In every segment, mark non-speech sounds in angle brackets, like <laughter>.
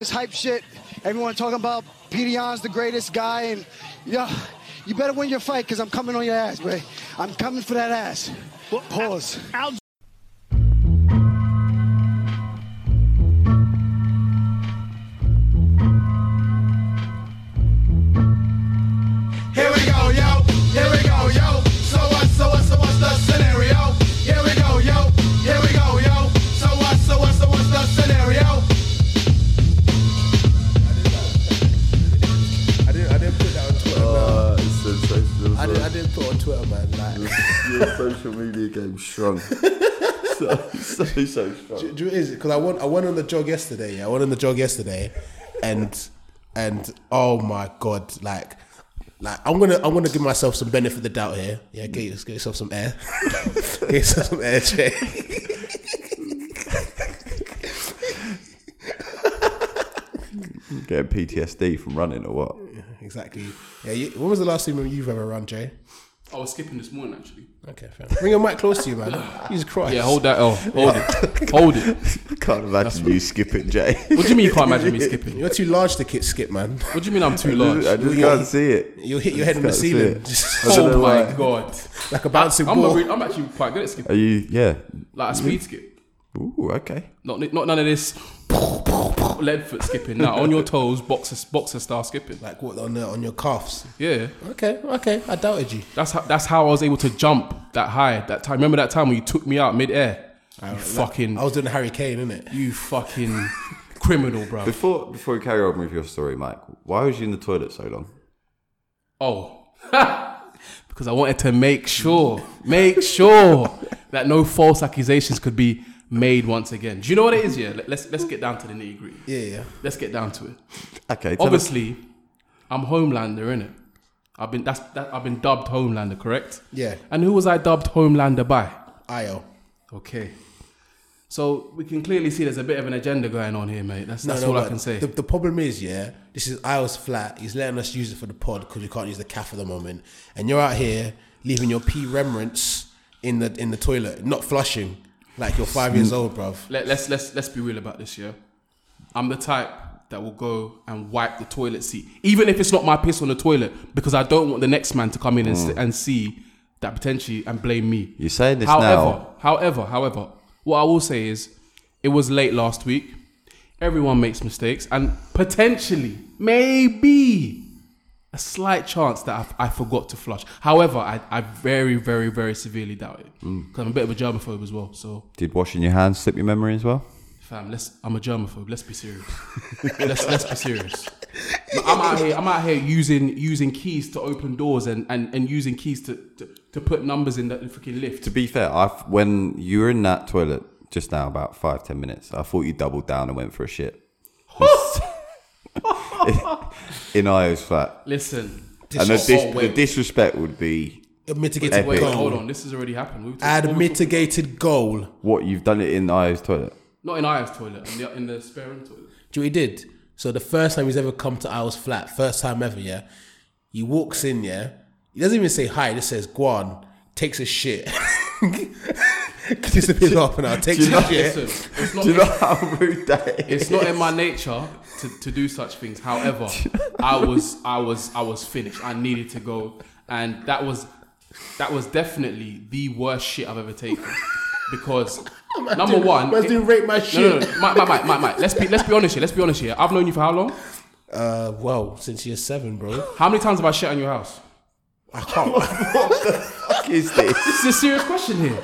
this hype shit. Everyone talking about Pedian's the greatest guy, and yeah, you better win your fight because I'm coming on your ass, boy. I'm coming for that ass. Pause. Here because I went, I went on the jog yesterday. Yeah, I went on the jog yesterday, and and oh my god, like. Like I'm gonna, I'm gonna give myself some benefit of the doubt here. Yeah, get, get yourself some air. <laughs> get yourself some air, Jay. Getting PTSD from running or what? Exactly. Yeah. You, when was the last time you've ever run, Jay? I was skipping this morning actually. Okay, fair. Bring your mic close to you, man. <sighs> Jesus Christ. Yeah, hold that. Oh, hold it, <laughs> hold it. Can't imagine you skipping, Jay. What do you mean you can't imagine me <laughs> skipping? You're too large to kit skip, man. What do you mean I'm too large? I just can't see it. You'll hit your head on the Can't see ceiling, it. just <laughs> I don't Oh my why. god! like a bouncing I'm, a ball. re- I'm actually quite good at skipping. Are you? Yeah. Like a speed skip. Ooh, okay. Not not none of this lead foot skipping. Now on your <laughs> toes, boxer boxer style skipping. like what on the, on your calves. Yeah, Okay, okay. I doubted you. that's how that's how I was able to jump that high that time. Remember that time when you took me out mid air? You fucking I was doing Harry Kane, innit? you fucking criminal, bro. Before before we carry on with your story, Mike, why was you in the toilet so long? Oh. <laughs> because I wanted to make sure, make sure that no false accusations could be made once again. Do you know what it is? Yeah, Let- let's let's get down to the nitty gritty. Yeah, yeah. Let's get down to it. Okay. tell us- Obviously, I'm Homelander, innit? I've been that's that I've been dubbed Homelander, correct? Yeah. And who was I dubbed Homelander by? Io. Okay. So we can clearly see there's a bit of an agenda going on here, mate. That's that's all I can say. The, the problem is, yeah, this is Io's flat. He's letting us use it for the pod because we can't use the calf at the moment. And you're out here leaving your pee remnants in the in the toilet, not flushing, like you're five years old, bruv. Let, let's let's let's be real about this, yeah. I'm the type that will go and wipe the toilet seat, even if it's not my piss on the toilet, because I don't want the next man to come in and, s mm. and see that potentially and blame me. You're saying this however, now. however, however, what I will say is, it was late last week. Everyone makes mistakes, and potentially, maybe, a slight chance that I, I forgot to flush. However, I, I very, very, very severely doubt it Mm. because I'm a bit of a germaphobe as well. So Did washing your hands slip your memory as well? Fam, let's. I'm a germaphobe. Let's be serious. <laughs> let's let's be serious. I'm out here. I'm out here using using keys to open doors and, and, and using keys to, to, to put numbers in the freaking lift. To be fair, I when you were in that toilet just now, about five ten minutes, I thought you doubled down and went for a shit. <laughs> in Io's flat, Listen, and the, dis- oh, the disrespect would be A mitigated Epic. wait, goal. hold on. This has already happened. We were Add talking- what we were mitigated goal. what you've done it in Io's toilet. Not in Aya's toilet. In the in the spare room toilet. Do you know what he did? So the first time he's ever come to Io's flat, first time ever, yeah. He walks in, yeah. He doesn't even say hi. He just says Guan, takes a shit. <laughs> <laughs> Disappears off and out, takes you know- a shit. Listen, it's not. <laughs> Do you know how rude that is? it's not in my nature to, to do such things. However, I was I was I was finished. I needed to go, and that was that was definitely the worst shit I've ever taken. Because number one, Man's it- doing rape my no, shit. no, no, no. Mike, Mike, Mike, Mike, Mike, Let's be let's be honest here. Let's be honest here. I've known you for how long? Uh, well, since you're seven, bro. How many times have I shit on your house? I can't. <laughs> fuck is this? <laughs> This is a serious question here.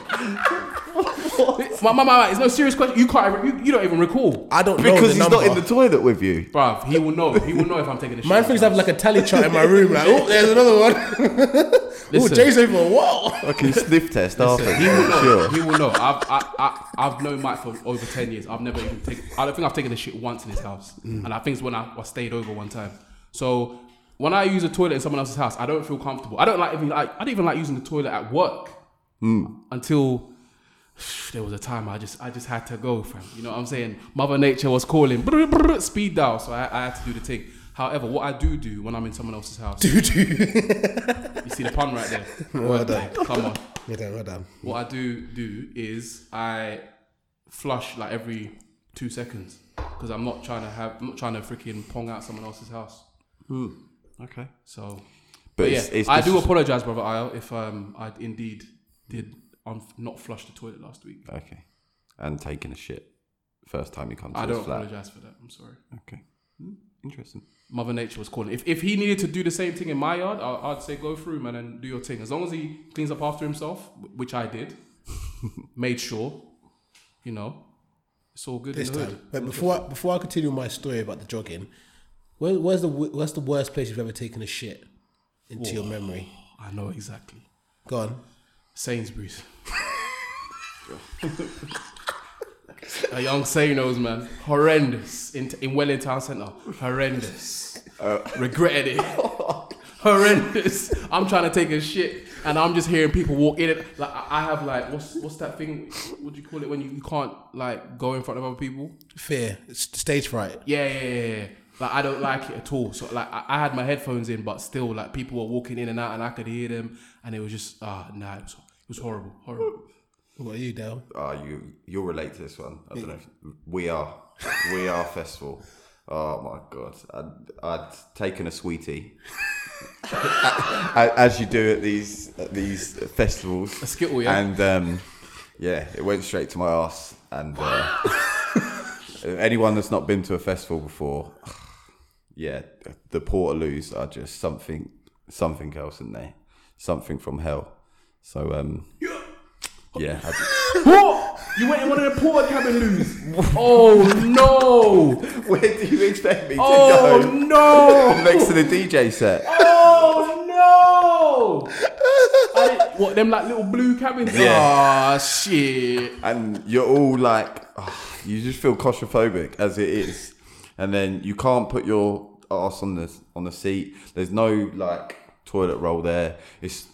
My, my, my, it's no serious question. You can't. even- You, you don't even recall, I don't know Because the he's number. not in the toilet with you. bruv. He will know. He will know if I'm taking a shit. Man thinks I have like a tally chart in my room. Like, oh, there's another one. <laughs> oh, Listen. Jay's over. What? Fucking sniff test after. He will know. Sure. He will know. I've I, I, I've known Mike for over ten years. I've never even taken. I don't think I've taken a shit once in his house, Mm. and I think it's when I, I stayed over one time. So when I use a toilet in someone else's house, I don't feel comfortable. I don't like even like I don't even like using the toilet at work mm. until <sighs> there was a time I just I just had to go, fam. You know what I'm saying? Mother Nature was calling, brr, brr, speed dial, so I, I had to do the thing. However, what I do do when I'm in someone else's house, Doo doo. <laughs> you see the pun right there. <laughs> Word done. Come on. Well done, well done. What I do do is I flush like every two seconds because I'm not trying to have I'm not trying to freaking pong out someone else's house. Hmm. Okay. So, But but, yeah, it's- it's I do apologize, brother Isle, if um I indeed did um, not flush the toilet last week. Okay. And taking a shit. First time you come to I don't flat. apologize for that. I'm sorry. Okay. Hmm, Interesting. Mother Nature was calling. If if he needed to do the same thing in my yard, I, I'd say go through, man, and do your thing. As long as he cleans up after himself, which I did, <laughs> made sure, you know, it's all good this in the time. hood. But before I, before I continue my story about the jogging, where, where's the where's the worst place you've ever taken a shit into your memory? I know exactly. Go on. Sainsbury's. <laughs> A young say knows, man. Horrendous in, in Welling Town Centre. Horrendous. Uh. Regretted it. <laughs> Horrendous. I'm trying to take a shit and I'm just hearing people walk in it. Like I I have like what's what's that thing? What do you call it when you, you can't like go in front of other people? Fear, it's stage fright. Yeah, yeah, yeah, yeah. Like I don't like it at all. So like I, I had my headphones in, but still like people were walking in and out, and I could hear them, and it was just ah nah, it was, it was horrible, horrible. What are you, Dale? Oh, you you'll relate to this one. I don't know. If, we are, we are festival. Oh my god! I'd, I'd taken a sweetie, <laughs> as you do at these at these festivals. A Skittle, yeah? And um, yeah, it went straight to my ass. And uh, <laughs> anyone that's not been to a festival before, <sighs> yeah, the Portaloos are just something something else, isn't they? Something from hell. So um, yeah. <laughs> What? You went in one of the porta cabin loos? Oh no! <laughs> Where do you expect me to Oh go? no! <laughs> Next to the DJ set. Oh no! I didn't- what them like little blue cabins? Yeah. Oh shit! And you're all like, oh, you just feel claustrophobic as it is. And then you can't put your ass on the on the seat. There's no like toilet roll there. It's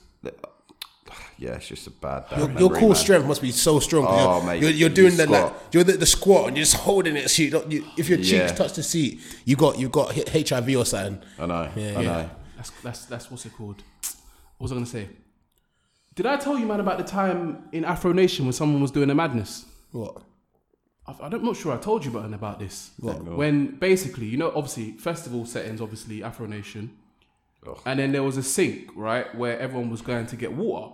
yeah, it's just a bad. bad Your, your core man. strength must be so strong. Oh, you're, mate, you're, you're you doing the like squat. you're the, the squat and you're just holding it. So you don't, you, if your cheeks Yeah. touch the seat, you got you got HIV or something. I know. Yeah, I yeah. know. That's that's that's what's it called? What was I gonna say? Did I tell you, man, about the time in Afro Nation when someone was doing a madness? What? I- I'm not sure I told you about about this. What? When basically, you know, obviously festival settings, obviously Afro Nation, Ugh. and then there was a sink, right, where everyone was going to get water.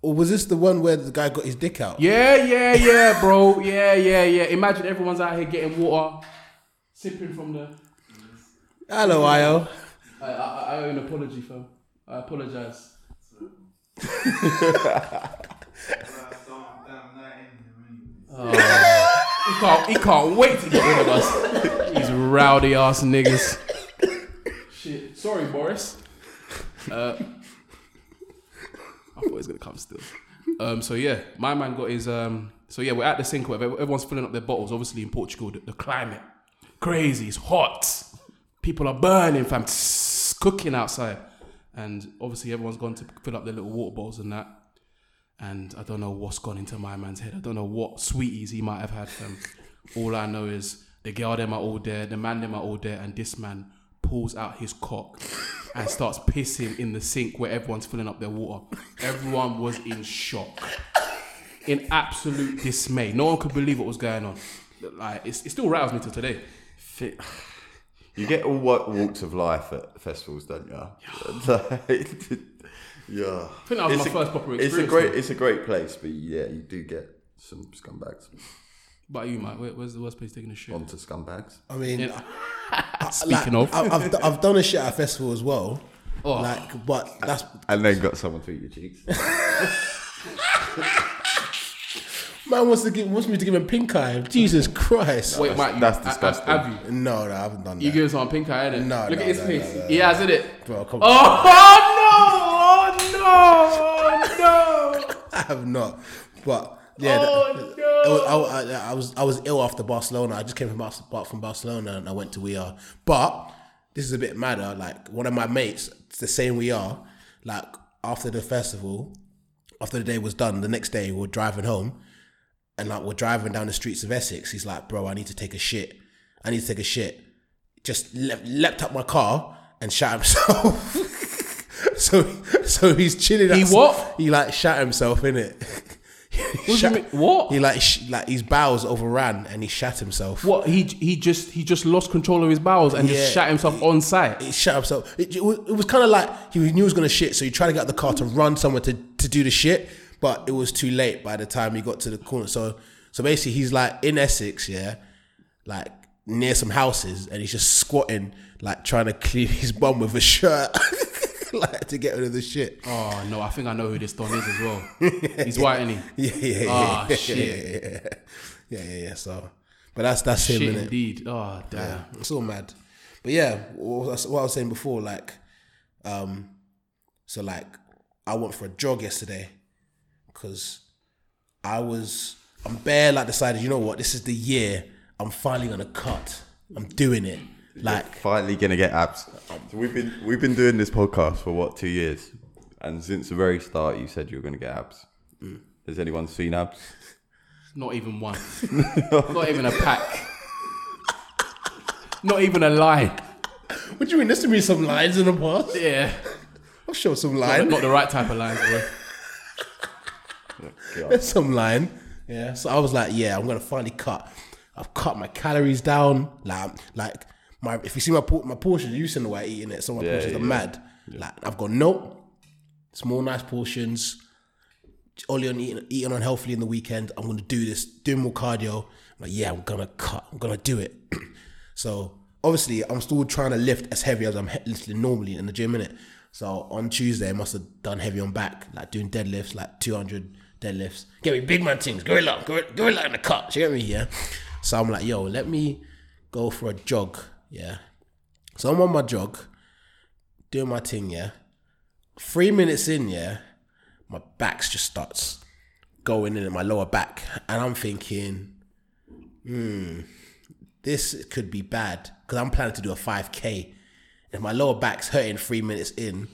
Or was this the one where the guy got his dick out? Yeah, yeah, yeah, bro. Yeah, yeah, yeah. Imagine everyone's out here getting water, sipping from the. Hello, Io. I, I, I owe an apology, fam. I apologize. He can't, he can't wait to get rid of us. These rowdy ass niggas. Shit. Sorry, Boris. Uh, I thought he was gonna come still. Um, so yeah, my man got his. Um, so yeah, we're at the sink. Everyone's filling up their bottles. Obviously in Portugal, the, the climate crazy. It's hot. People are burning, fam. Tss, cooking outside, and obviously everyone's gone to fill up their little water bottles and that. And I don't know what's gone into my man's head. I don't know what sweeties he might have had. <laughs> All I know is the girl them are all there, the man them are all there, and this man pulls out his cock and starts pissing in the sink where everyone's filling up their water. Everyone was in shock, in absolute dismay. No one could believe what was going on. Like it's, it still rattles me to today. Fi- You get all wa- walks of life at festivals, don't you? <laughs> yeah. I think that was my first proper experience. It's a great, though. it's a great place, but yeah, you do get some scumbags. But you, Mike, where, where's the worst place taking a shit? Onto scumbags. I mean, Yeah. <laughs> like, Speaking of, I- I've, I've done a shit at a festival as well. Oh. Like, but that's And then got someone to eat your cheeks. <laughs> man wants to give wants me to give him pink eye. Jesus Christ! wait, Mike, you, that's I- I- disgusting. Have you? No, no, I haven't done that. You give someone pink eye, innit? No, Look no, at his no, face. no, no, he has, it? Bro, come oh, <laughs> on. Oh, oh no! Oh no! <laughs> <laughs> I have not. But yeah, Oh, that- it was- I, I, I was I was ill after Barcelona. I just came from Bar- back from Barcelona and I went to We Are. But this is a bit madder. Like one of my mates, it's the same We Are. Like after the festival, after the day was done, the next day we we're driving home, and like we're driving down the streets of Essex. He's like, "Bro, I need to take a shit. I need to take a shit." Just le- leapt up my car and shot himself. <laughs> so so he's chilling. He what? He like shot himself in it. <laughs> What? He like sh- like his bowels overran and he shat himself. What he he just he just lost control of his bowels and Yeah. just shat himself on site. He shat himself. It, it was, was kind of like he knew he was gonna shit, so he tried to get out the car to run somewhere to, to do the shit, but it was too late by the time he got to the corner. So so basically, he's like in Essex, yeah, like near some houses, and he's just squatting, like trying to clean his bum with a shirt, <laughs> like to get rid of the shit. Oh no, I think I know who this Don is as well. <laughs> He's white, isn't he? Yeah, yeah, yeah, Ah, <laughs> yeah, shit. yeah, yeah, yeah, yeah, yeah. So, but that's that's him, Shit indeed. Oh damn. It's all mad. But yeah, what I was, what I was saying before, like, um, so like, I went for a jog yesterday because I was, I'm bare like decided, you know what, this is the year I'm finally gonna cut. I'm doing it. Like, Finally gonna get abs. So we've been we've been doing this podcast for what two years, and since the very start, you said you were gonna get abs. Mm. Has anyone seen abs? Not even one. <laughs> Not even a pack. Not even a line. what do you mean? There's to be some lines in the past. Yeah. I'll show some Not, line. not the right type of lines, bro. There's some line. Yeah. So I was like, yeah, I'm gonna finally cut. I've cut my calories down. Like, like my if you see my por- my portions, you see the way I eating it. So my Yeah, portions are yeah. mad. Like I've got no small, nice portions. Only on eating, eating unhealthily in the weekend. I'm gonna do this, doing more cardio. I'm like, yeah, I'm gonna cut. I'm gonna do it. <clears throat> so obviously, I'm still trying to lift as heavy as I'm he- lifting normally in the gym, innit? So on Tuesday, I must have done heavy on back, like doing deadlifts, like 200 deadlifts. Get me big man things, gorilla, gorilla, gorilla in the cut. You get me? Yeah. So I'm like, yo, let me go for a jog. Yeah. So I'm on my jog, doing my thing. Yeah. Three minutes in, yeah, my back's just starts going in at my lower back, and I'm thinking, hmm, this could be bad because I'm planning to do a 5k. If my lower back's hurting three minutes in,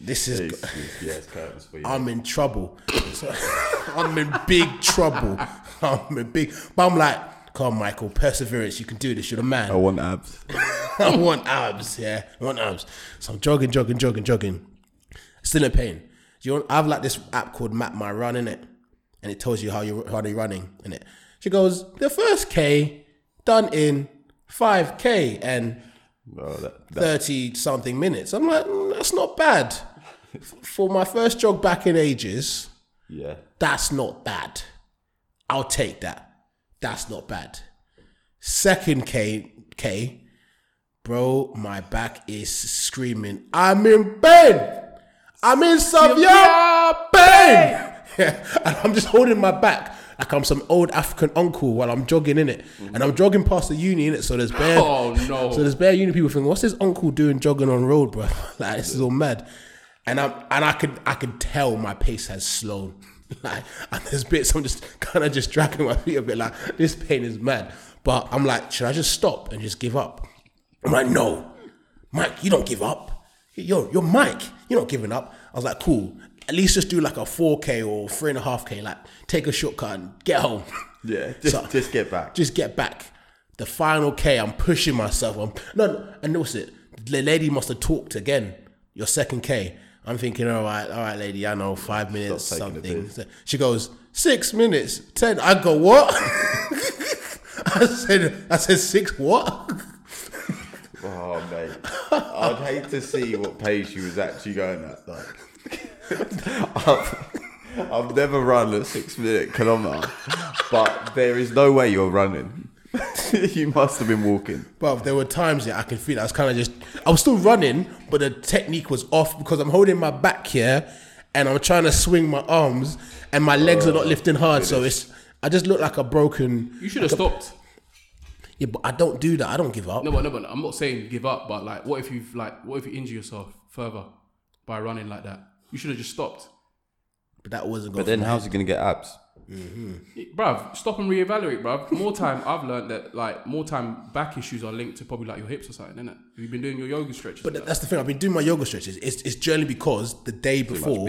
this is It's- it's- yeah, it's curtains for you. I'm in trouble. So, <laughs> I'm in big trouble. I'm in big. But I'm like, come on, Michael, perseverance. You can do this. You're the man. I want abs. <laughs> I want abs. Yeah, I want abs. So I'm jogging, jogging, jogging, jogging. Still in pain. Do you want, I have like this app called Map My Run in it, and it tells you how you're how you're running in it. She goes, the first K done in five K and Oh, that, that, thirty something minutes. I'm like, mm, that's not bad for my first jog back in ages. yeah. That's not bad. I'll take that. That's not bad. Second K K, bro, my back is screaming. I'm in pain. I'm in severe pain. Yeah, <laughs> and I'm just holding my back like I'm some old African uncle while I'm jogging in it, and I'm jogging past the uni in it. So there's bare, Oh, no. so there's bare uni people thinking, what's this uncle doing jogging on road, bro? <laughs> like this is all mad. And I'm and I could I could tell my pace has slowed. <laughs> Like and there's bits I'm just <laughs> kind of just dragging my feet a bit. Like this pain is mad. But I'm like, should I just stop and just give up? I'm like, no, Mike, you don't give up. Yo, you're Mike. You're not giving up. I was like, cool. At least just do like a 4K or three and a half K. Like, take a shortcut and get home. <laughs> Yeah, <laughs> just, So- just get back. Just get back. The final K, I'm pushing myself. I'm no, no and what's it? The lady must have talked again. Your second K. I'm thinking, all right, all right, lady. I know five minutes, something. She goes six minutes, ten. I go what? <laughs> I said, I said six what? Oh mate, I'd hate to see what pace you was actually going at. Like, I've, I've never run a six minute kilometer, but there is no way you're running. <laughs> you must have been walking. But there were times that I could feel I was kind of just, I was still running, but the technique was off because I'm holding my back here and I'm trying to swing my arms and my legs are not oh, lifting hard. So it's, I just look like a broken. You should have stopped. Yeah, but I don't do that. I don't give up. No, but no, but I'm not saying give up. But like, what if you've like, what if you injure yourself further by running like that? You should have just stopped, But that wasn't good. But then, how's he gonna get abs? Mm-hmm. bruv. Stop and reevaluate, bruv. More time. I've learned that like more time back issues are linked to probably like your hips or something, isn't it? Have you been doing your yoga stretches? But that's the thing. I've been doing my yoga stretches. It's, it's generally because the day before.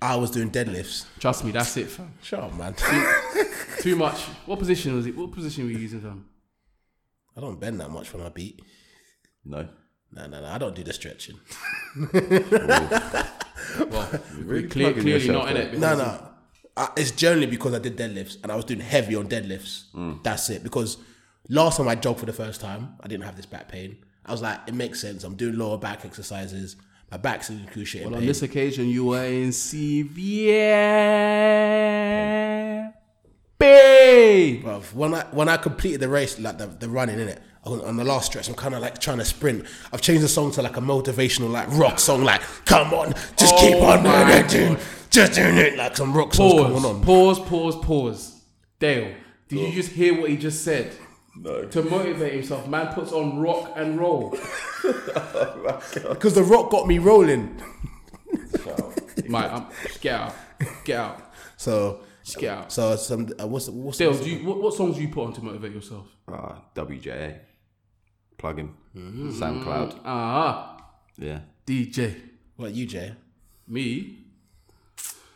I was doing deadlifts. Trust me, that's it, fam. Shut up, man. <laughs> Too much. What position was it? What position were you using, fam? I don't bend that much when I beat. No. No, no, no. I don't do the stretching. Well, <laughs> really clear, clearly not in it. No, no. I, it's generally because I did deadlifts and I was doing heavy on deadlifts. Mm. That's it. Because last time I jogged for the first time, I didn't have this back pain. I was like, it makes sense. I'm doing lower back exercises. My back's in excruciating Well, on pain. this occasion, you were in severe pain. Bruv, when I when I completed the race, like the, the running in it, on the last stretch, I'm kind of like trying to sprint. I've changed the song to like a motivational like rock song, like "Come on, just keep Oh on doing my it, dude. just doing it." Like some rock songs going on. pause, pause, pause. Dale, did you just hear what he just said? No. To motivate himself, man puts on rock and roll. <laughs> Because the rock got me rolling. <laughs> Mate, I'm, get out, get out, So, just get out. so some uh, what's what's the- Dale, do you, what, what songs do you put on to motivate yourself? Ah, WJA. Plugin. SoundCloud. Ah, Yeah. DJ. what you Jay? Me,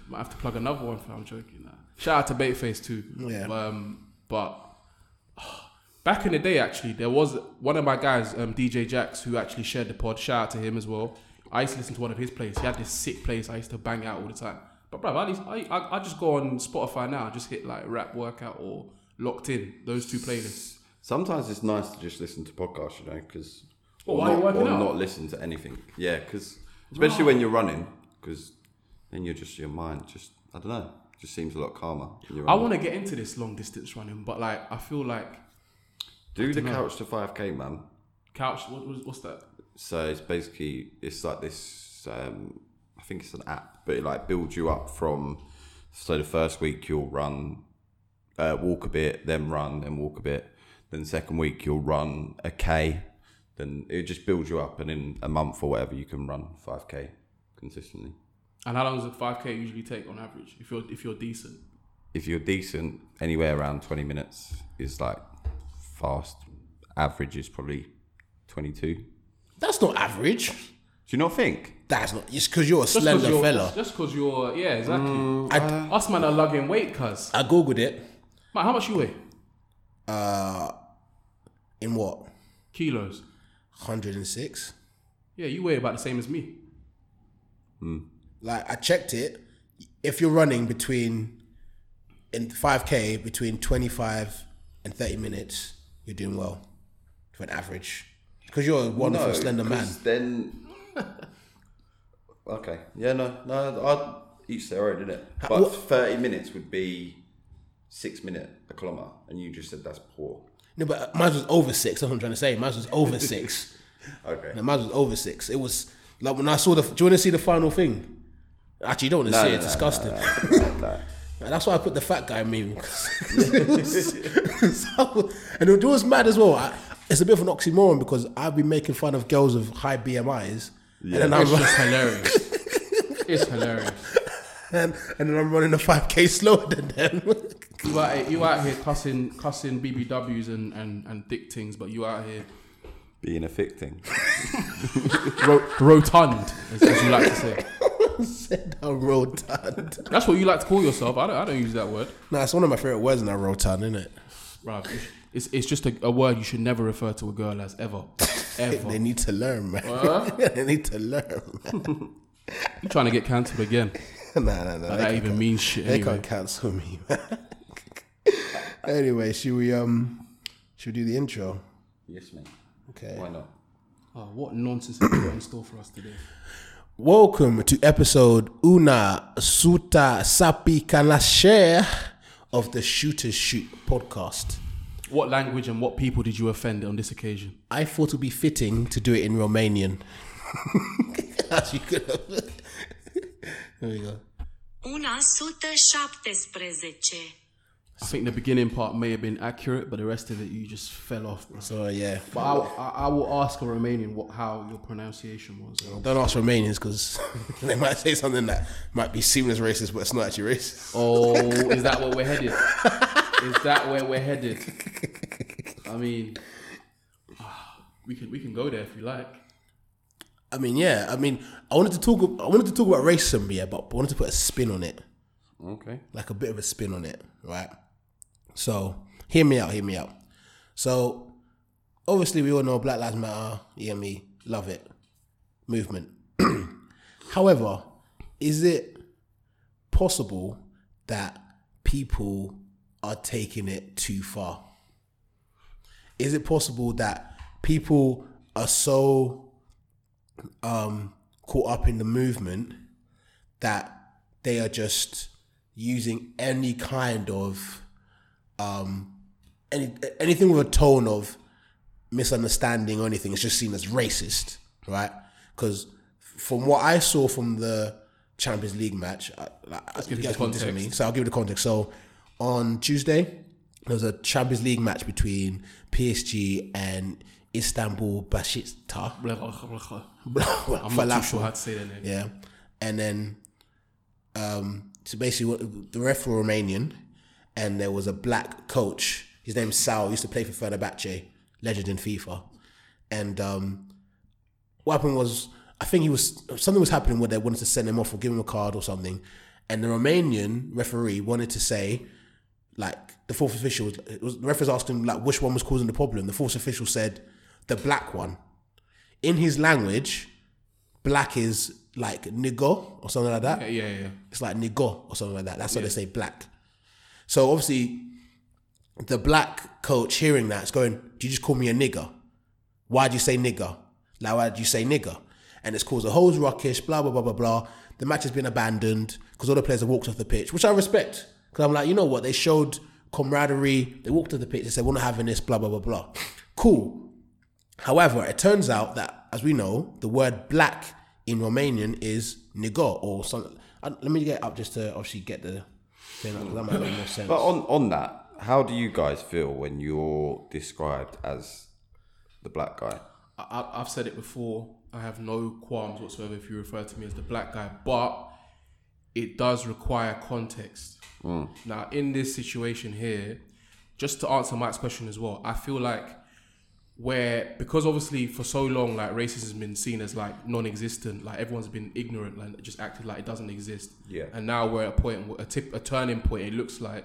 might have to plug another one for. I'm joking. Nah. Shout out to Baitface too. Yeah. Um, but <sighs> back in the day, actually, there was one of my guys, um, DJ Jax, who actually shared the pod. Shout out to him as well. I used to listen to one of his plays. He had this sick place I used to bang out all the time. But bro, at least I, I I just go on Spotify now. Just hit like rap workout or locked in those two playlists. Sometimes it's nice to just listen to podcasts, you know, because or, you're not, or not listen to anything. Yeah, because especially when you're running, because then you're just your mind just I don't know, just seems a lot calmer. I want to get into this long distance running, but like I feel like do the couch to five k, man. couch. What, what, what's that? So it's basically it's like this. Um, I think it's an app, but it like builds you up from. So the first week you'll run, uh, walk a bit, then run, then walk a bit. Then the second week you'll run a k. Then it just builds you up, and in a month or whatever you can run five k consistently. And how long does a five k usually take on average? If you're if you're decent. If you're decent, anywhere around twenty minutes is like fast. Average is probably twenty two. That's not average. Do you not think? That's not. It's because you're a Just slender you're, fella. Just because you're yeah exactly. Mm, I, Us man are lugging weight, cuz. I googled it. Man, how much you weigh? Uh, in what? Kilos. 106. Yeah, you weigh about the same as me. Like I checked it. If you're running between in 5k between 25 and 30 minutes, you're doing well for an average. Because you're a wonderful slender man. Then, <laughs> okay, yeah, no, no, I'd each their own, didn't it? But what- thirty minutes would be six minute a kilometer, and you just said that's poor. No, but uh, mine was over six. That's what I'm trying to say. Mine was over six. <laughs> Okay, No, mine was over six. It was like when I saw the. Do you want to see the final thing? Actually, you don't want to No, see no, it. It's no, disgusting. no, no. And that's why I put the fat guy meme. It was- so- and it was mad as well. I, it's a bit of an oxymoron because I've been making fun of girls with high BMIs, and then I'm just <laughs> hilarious. it's hilarious. and, and then I'm running a 5k slower than them. <laughs> You out here, you out here cussing cussing BBWs and, and, and thick things, but you out here being a thick thing. <laughs> ro- rotund, as, as you like to say. <laughs> Said I'm rotund. That's what you like to call yourself. I don't I don't use that word. Nah, it's one of my favorite words now, rotund, isn't it? Bruv, it's, it's, it's just a, a word you should never refer to a girl as ever. <laughs> Ever. They need to learn, man. Huh? they need to learn. Man. You trying to get cancelled again. nah, nah, nah. That they can't- even means shit They anyway. can't cancel me, man. Anyway, should we um should we do the intro? yes, mate. Okay. Why not? Oh, what nonsense have you got in store for us today? Welcome to episode Una Suta Sapi Kanashe of the Shooters Shoot podcast. What language and what people did you offend on this occasion? I thought it would be fitting to do it in Romanian. <laughs> As you could have. There we go. Una sută șaptesprezece. I think the beginning part may have been accurate, but the rest of it you just fell off. bro. So yeah, But I, I, I will ask a Romanian what how your pronunciation was. don't ask Romanians because <laughs> they might say something that might be seen as racist, but it's not actually racist. Oh, is that where we're headed? <laughs> Is that where we're headed? I mean, we can we can go there if you like. I mean, yeah. I mean, I wanted to talk. I wanted to talk about racism, yeah, but I wanted to put a spin on it, Okay. like a bit of a spin on it, right? So, hear me out. Hear me out. So, obviously, we all know Black Lives Matter. Hear me? Love it. Movement. <clears throat> However, is it possible that people are taking it too far? Is it possible that people are so um, caught up in the movement that they are just using any kind of um, any anything with a tone of misunderstanding or anything, it's just seen as racist, right? Because from what I saw from the Champions League match, I, you give guys the can me, so I'll give you the context. So on Tuesday, there was a Champions League match between PSG and Istanbul <laughs> blah. I'm not too sure how to say that name. Yeah, and then um, so basically, what, the ref were Romanian, and there was a black coach. His name's Sal. He used to play for Fenerbahce, legend in FIFA. And um, what happened was, I think he was something was happening where they wanted to send him off or give him a card or something, and the Romanian referee wanted to say, like the fourth official, it was, the referee asked him like which one was causing the problem. The fourth official said the black one. In his language, black is like nigger or something like that. Yeah, yeah, yeah. It's like nigger or something like that. That's why they say black. So obviously, the black coach hearing that is going, "Do you just call me a nigger? Why'd you say nigger? Like why'd you say nigger?" And it's caused a whole ruckish, blah blah blah blah blah. The match has been abandoned because all the players have walked off the pitch, which I respect. Because I'm like, you know what? They showed camaraderie. They walked off the pitch. They said, "We're not having this." Blah blah blah blah. Cool. However, it turns out that, as we know, the word black in Romanian is nigger or something. Uh, Let me get up just to obviously get the thing up because that might make hmm. more sense. <laughs> But on on that, how do you guys feel when you're described as the black guy? I, I- I've said it before. I have no qualms whatsoever if you refer to me as the black guy, but it does require context. Hmm. Now, in this situation here, just to answer Mike's question as well, I feel like where because obviously for so long like racism has been seen as like non-existent, like everyone's been ignorant, like just acted like it doesn't exist. Yeah. And now we're at a point, a tip, a turning point. It looks like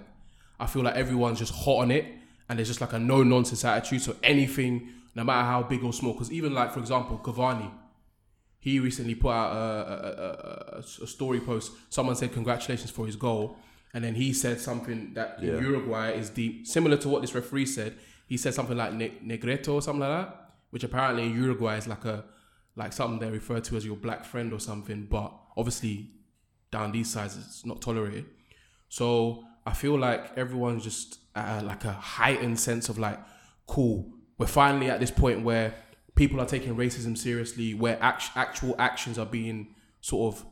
I feel like everyone's just hot on it, and there's just like a no nonsense attitude. So anything, no matter how big or small, because even like for example, Cavani, he recently put out a, a, a, a, story post. Someone said congratulations for his goal, and then he said something that Yeah. in Uruguay is deep, similar to what this referee said. He said something like ne- negreto or something like that, which apparently in Uruguay is like a like something they refer to as your black friend or something. But obviously, down these sides, it's not tolerated. So I feel like everyone's just a, like a heightened sense of like, cool. We're finally at this point where people are taking racism seriously, where act- actual actions are being sort of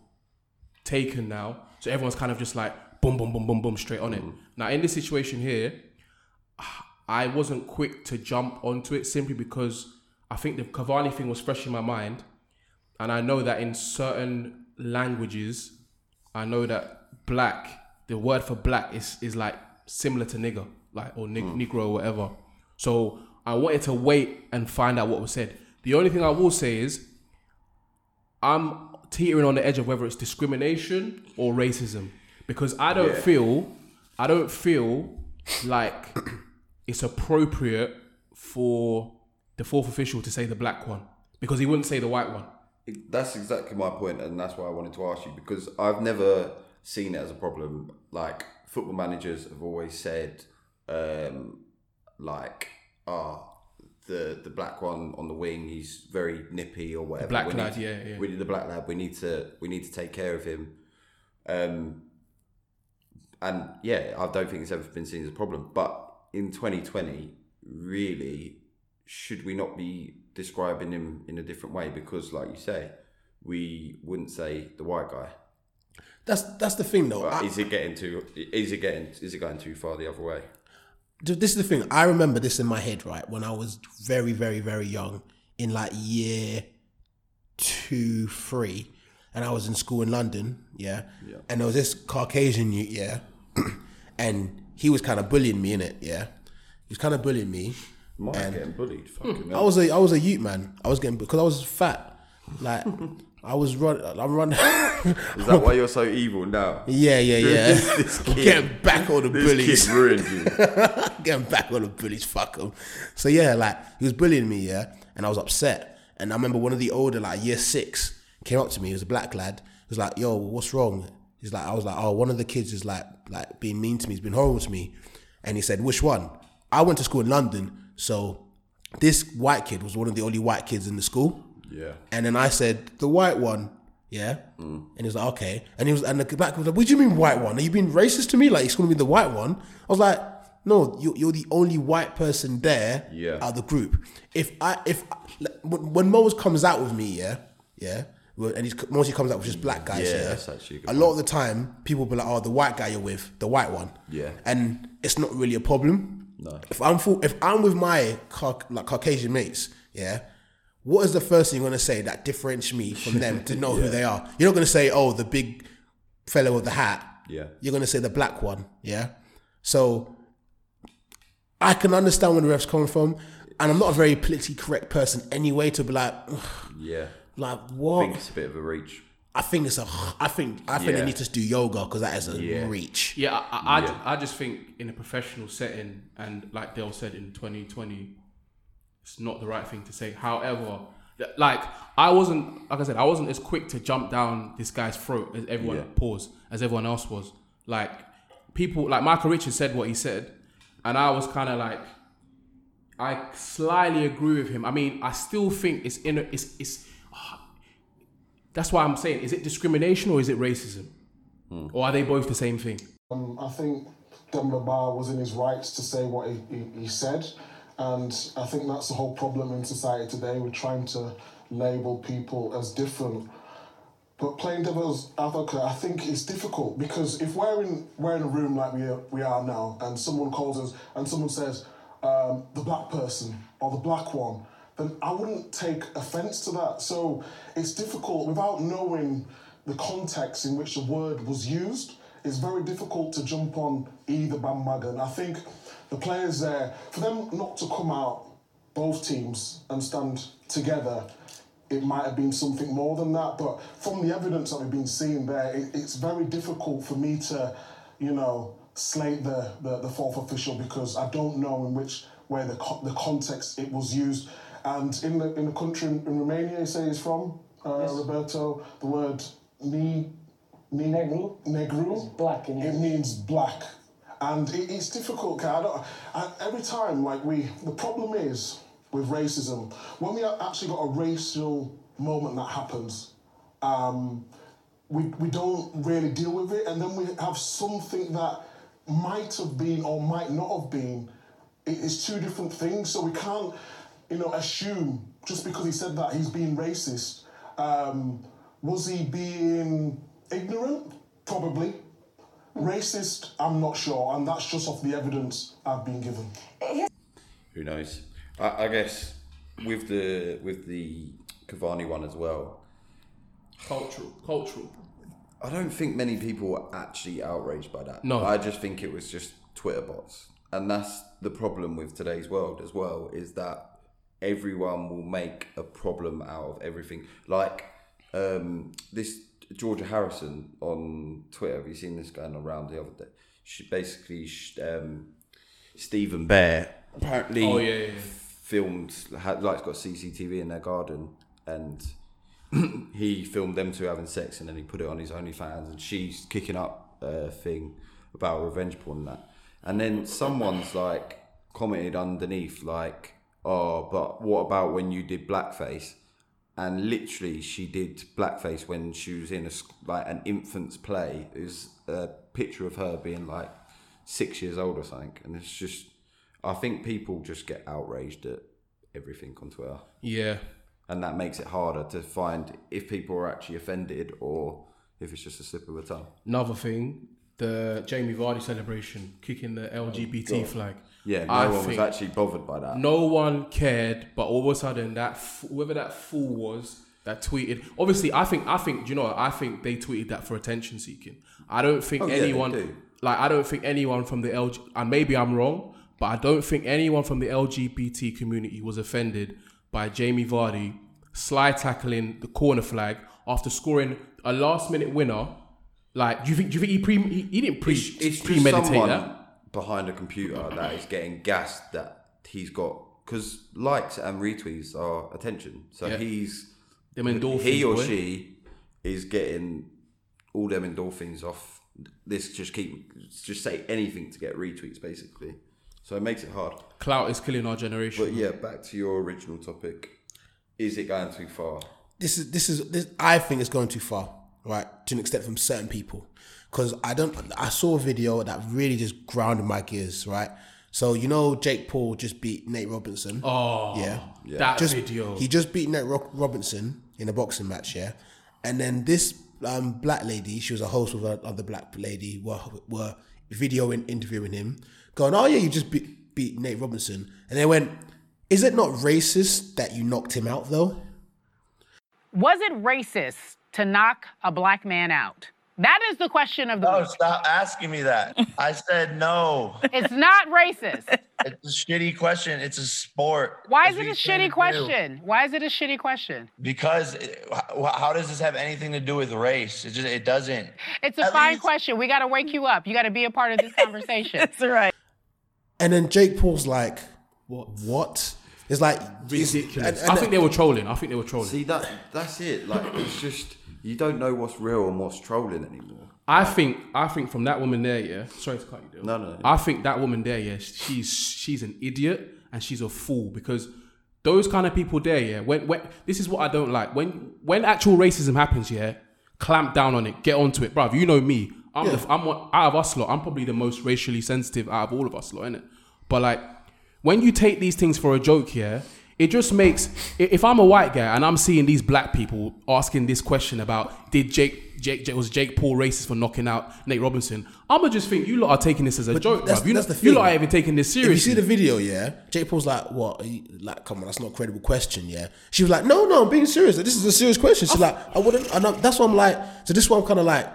taken now. So everyone's kind of just like boom, boom, boom, boom, boom, straight on it. Mm. Now in this situation here, ah, I wasn't quick to jump onto it simply because I think the Cavani thing was fresh in my mind, and I know that in certain languages, I know that black, the word for black is is like similar to nigger, like or nig- hmm. negro or whatever. So I wanted to wait and find out what was said. The only thing I will say is, I'm teetering on the edge of whether it's discrimination or racism because I don't feel, I don't feel like it's appropriate for the fourth official to say the black one because he wouldn't say the white one. That's exactly my point, and that's why I wanted to ask you because I've never seen it as a problem. Like football managers have always said, um, like, ah, the the black one on the wing, he's very nippy or whatever. black We lad, need- yeah, yeah. We need the black lad. We need to we need to take care of him. Um, and yeah, I don't think it's ever been seen as a problem. But in 2020, really, should we not be describing him in a different way? Because, like you say, we wouldn't say the white guy. That's that's the thing though. I- is it getting too? Is it getting? Is it going too far the other way? this is the thing. I remember this in my head, right? When I was very, very, very young, in like year two, three, and I was in school in London, yeah. yeah. And there was this Caucasian yeah, <clears throat> and he was kind of bullying me in it, yeah. He was kind of bullying me. Am I getting bullied? Fucking hmm. I was a I was a youth man. I was getting because I was fat, like I was run. I'm running. <laughs> Is that why you're so evil now? yeah, yeah, <laughs> yeah. This I'm kid- <laughs> getting back all the This bullies. kid ruined you. getting back on the bullies, fuck them. So yeah, like he was bullying me, yeah, and I was upset. And I remember one of the older, like year six, came up to me. He was a black lad. He was like, "Yo, what's wrong?" He's like, I was like, oh, one of the kids is like, like being mean to me. He's been horrible to me. And he said, which one? I went to school in London, so this white kid was one of the only white kids in the school. Yeah. And then I said, the white one, yeah. Mm. And he was like, okay. And he was, and the black was like, what do you mean white one? Are you being racist to me? Like, it's going to be the white one. I was like, no, you're, you're the only white person there Yeah. out of the group. If I, if when when Mose comes out with me, yeah, yeah, and he's mostly comes out with just black guys. Yeah, Yeah, that's actually a good a lot of the time people be like, oh, the white guy you're with, the white one. Yeah. and it's not really a problem. No. If I'm full, if I'm with my Cau- like Caucasian mates, yeah. What is the first thing you're gonna say that differentiates me from them to know <laughs> who they are? You're not gonna say, "Oh, the big fellow with the hat." Yeah. You're gonna say the black one. Yeah. So I can understand where the refs coming from, and I'm not a very politically correct person anyway to be like, "Ugh, Yeah. Like what? I what? think it's a bit of a reach. I think it's a. I think I think Yeah. they need to do yoga because that is a Yeah. reach. Yeah, I, I, I, Yeah. ju- I just think in a professional setting, and like Dale said in 2020, it's not the right thing to say. However, like I wasn't, like I said, I wasn't as quick to jump down this guy's throat as everyone Yeah. pause as everyone else was. Like people, like Micah Richards said what he said, and I was kind of like, I slightly agree with him. I mean, I still think it's in, a, it's it's. That's why I'm saying, is it discrimination or is it racism, or are they both the same thing? Um, I think Demba Ba was in his rights to say what he, he, he said, and I think that's the whole problem in society today. We're trying to label people as different. But playing devil's advocate, I think it's difficult because if we're in we're in a room like we are, we are now, and someone calls us and someone says um, the black person or the black one, then I wouldn't take offence to that. So it's difficult without knowing the context in which the word was used. It's very difficult to jump on either bandwagon. I think the players there, for them not to come out, both teams, and stand together it might have been something more than that. But from the evidence that we've been seeing there, it, it's very difficult for me to, you know, slate the, the, the fourth official because I don't know in which way the co- the context it was used. And in the in the country in, Romania, you say he's from uh, Roberto, the word ni, ni Negru? negru It's black in it means black, and it, it's difficult. I don't, I, every time, like we, the problem is with racism when we actually got a racial moment that happens. Um, we, we don't really deal with it, and then we have something that might have been or might not have been. It is two different things, so we can't, you know, assume just because he said that he's being racist. Um, was he being ignorant? Probably. Racist? I'm not sure, and that's just off the evidence I've been given. Who knows? I, I guess with the with the Cavani one as well. Cultural, cultural. I don't think many people were actually outraged by that. No. I just think it was just Twitter bots, and that's the problem with today's world as well. Is that everyone will make a problem out of everything. Like um, this Georgia Harrison on Twitter. Have you seen this going around the other day? She basically um, Stephen Bear apparently Oh, yeah, yeah, yeah. filmed like got CCTV in their garden and <clears throat> he filmed them two having sex and then he put it on his OnlyFans and she's kicking up a thing about revenge porn and that. And then someone's like commented underneath like, oh, but what about when you did blackface? And literally, she did blackface when she was in a like an infant's play. It was a picture of her being like six years old or something, and it's just, I think people just get outraged at everything on Twitter Yeah. and that makes it harder to find if people are actually offended or if it's just a slip of the tongue. Another thing, the Jamie Vardy celebration, kicking the Oh, LGBT flag. Yeah, no I one was actually bothered by that. No one cared, but all of a sudden, that whoever that fool was that tweeted. Obviously, I think I think do you know. I think they tweeted that for attention seeking. I don't think Oh, yeah, anyone do. like I don't think anyone from the LG and maybe I'm wrong, but I don't think anyone from the LGBT community was offended by Jamie Vardy slide tackling the corner flag after scoring a last minute winner. Like, do you think? Do you think he pre? He, he didn't pre It's, it's premeditate someone that. Behind a computer that is getting gassed that he's got because likes and retweets are attention. So Yeah. he's Them endorphins, he or boy. she is getting all them endorphins off. This just keep just say anything to get retweets, basically. So it makes it hard. Clout is killing our generation. But yeah, back to your original topic. Is it going too far? this is this is this, I think it's going too far, right? To an extent from certain people, because I don't. I saw a video that really just grounded my gears, right? So you know, Jake Paul just beat Nate Robinson. Oh, yeah, that just, video. He just beat Nate Ro- Robinson in a boxing match, yeah. And then this um, black lady, she was a host with another black lady, were were videoing interviewing him, going, "Oh yeah, you just beat, beat Nate Robinson," and they went, "Is it not racist that you knocked him out though?" Was it racist to knock a black man out? That is the question of the No, week. stop asking me that. <laughs> I said no. It's not racist. It's a shitty question. It's a sport. Why is it a say to shitty do. question? Why is it a shitty question? Because it- how how does this have anything to do with race? It just it doesn't. It's a At fine least- question. We got to wake you up. You got to be a part of this <laughs> conversation. That's right. And then Jake Paul's like, "What? What?" It's like it's- Ridiculous. and- and I think they were trolling. I think they were trolling. See that that's it. Like it's just you don't know what's real and what's trolling anymore. I think I think from that woman there, yeah. Sorry to cut you. Dale. No, no, no. I think that woman there, yeah. She's she's an idiot and she's a fool because those kind of people there, yeah. When when this is what I don't like. When when actual racism happens, yeah, clamp down on it, get onto it, bruv. You know me. I'm the, I'm one, out of us lot. I'm probably the most racially sensitive out of all of us lot, innit? But like when you take these things for a joke, yeah. It just makes if I'm a white guy and I'm seeing these black people asking this question about did Jake Jake, Jake was Jake Paul racist for knocking out Nate Robinson? I'ma just think you lot are taking this as a joke, that's- bruv. You, know, that's the you lot are even taking this seriously. If you see the video, yeah, Jake Paul's like, "What?" Are you, like, come on, that's not a credible question, yeah. She was like, "No, no, I'm being serious. This is a serious question." She's like, "I wouldn't." And I'm, that's why I'm like, so this one I'm kind of like,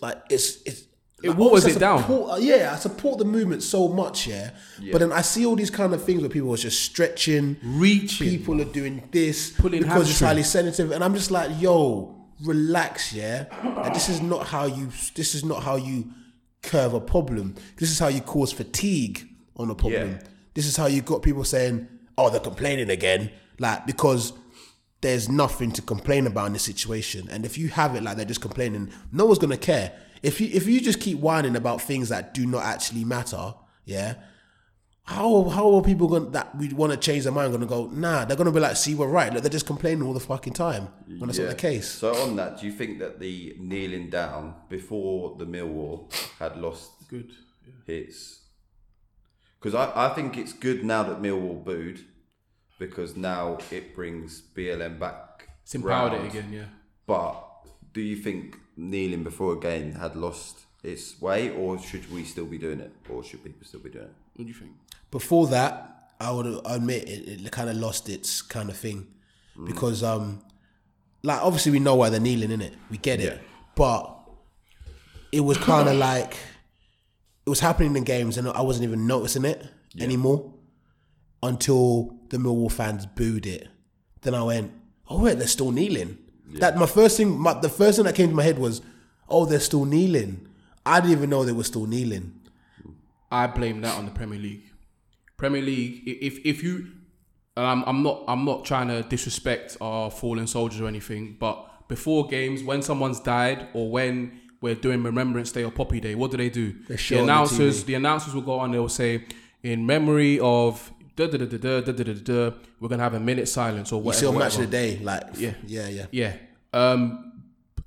like it's it's. It like, waters it down. support- uh, yeah, I support the movement so much, yeah. But then I see all these kind of things where people are just stretching, Reaching. People are doing this Pulling because it's highly sensitive, and I'm just like, yo, relax, yeah. Like, this is not how you. This is not how you curve a problem. This is how you cause fatigue on a problem. Yeah. This is how you got people saying, "Oh, they're complaining again," like because there's nothing to complain about in this situation. And if you have it like they're just complaining, no one's gonna care. If you if you just keep whining about things that do not actually matter, yeah. How how are people going that we want to change their mind? Going to go nah? They're going to be like, see, we're right. Look, they're just complaining all the fucking time when that's Yeah. not the case. So on that, do you think that the kneeling down before the Millwall had lost Good. hits? Because I, I think it's good now that Millwall booed because now it brings BLM back. It's empowered round. it again, yeah. But do you think kneeling before a game had lost its way, or should we still be doing it, or should people still be doing it? What do you think? Before that, I would admit it, it kind of lost its kind of thing because um, like obviously we know why they're kneeling in it. We get it, Yeah. but it was kind of like it was happening in games and I wasn't even noticing it anymore until the Millwall fans booed it. Then I went, "Oh wait, they're still kneeling." That my first thing, my, the first thing that came to my head was, "Oh, they're still kneeling." I didn't even know they were still kneeling. I blame that on the Premier League. Premier League, if if you, and I'm I'm not I'm not trying to disrespect our fallen soldiers or anything, but before games, when someone's died or when we're doing Remembrance Day or Poppy Day, what do they do? The on the announcers, the announcers will go on. They'll say, in memory of. We're gonna have a minute silence or whatever. You match whatever. the day, like yeah, yeah, yeah, yeah. Um,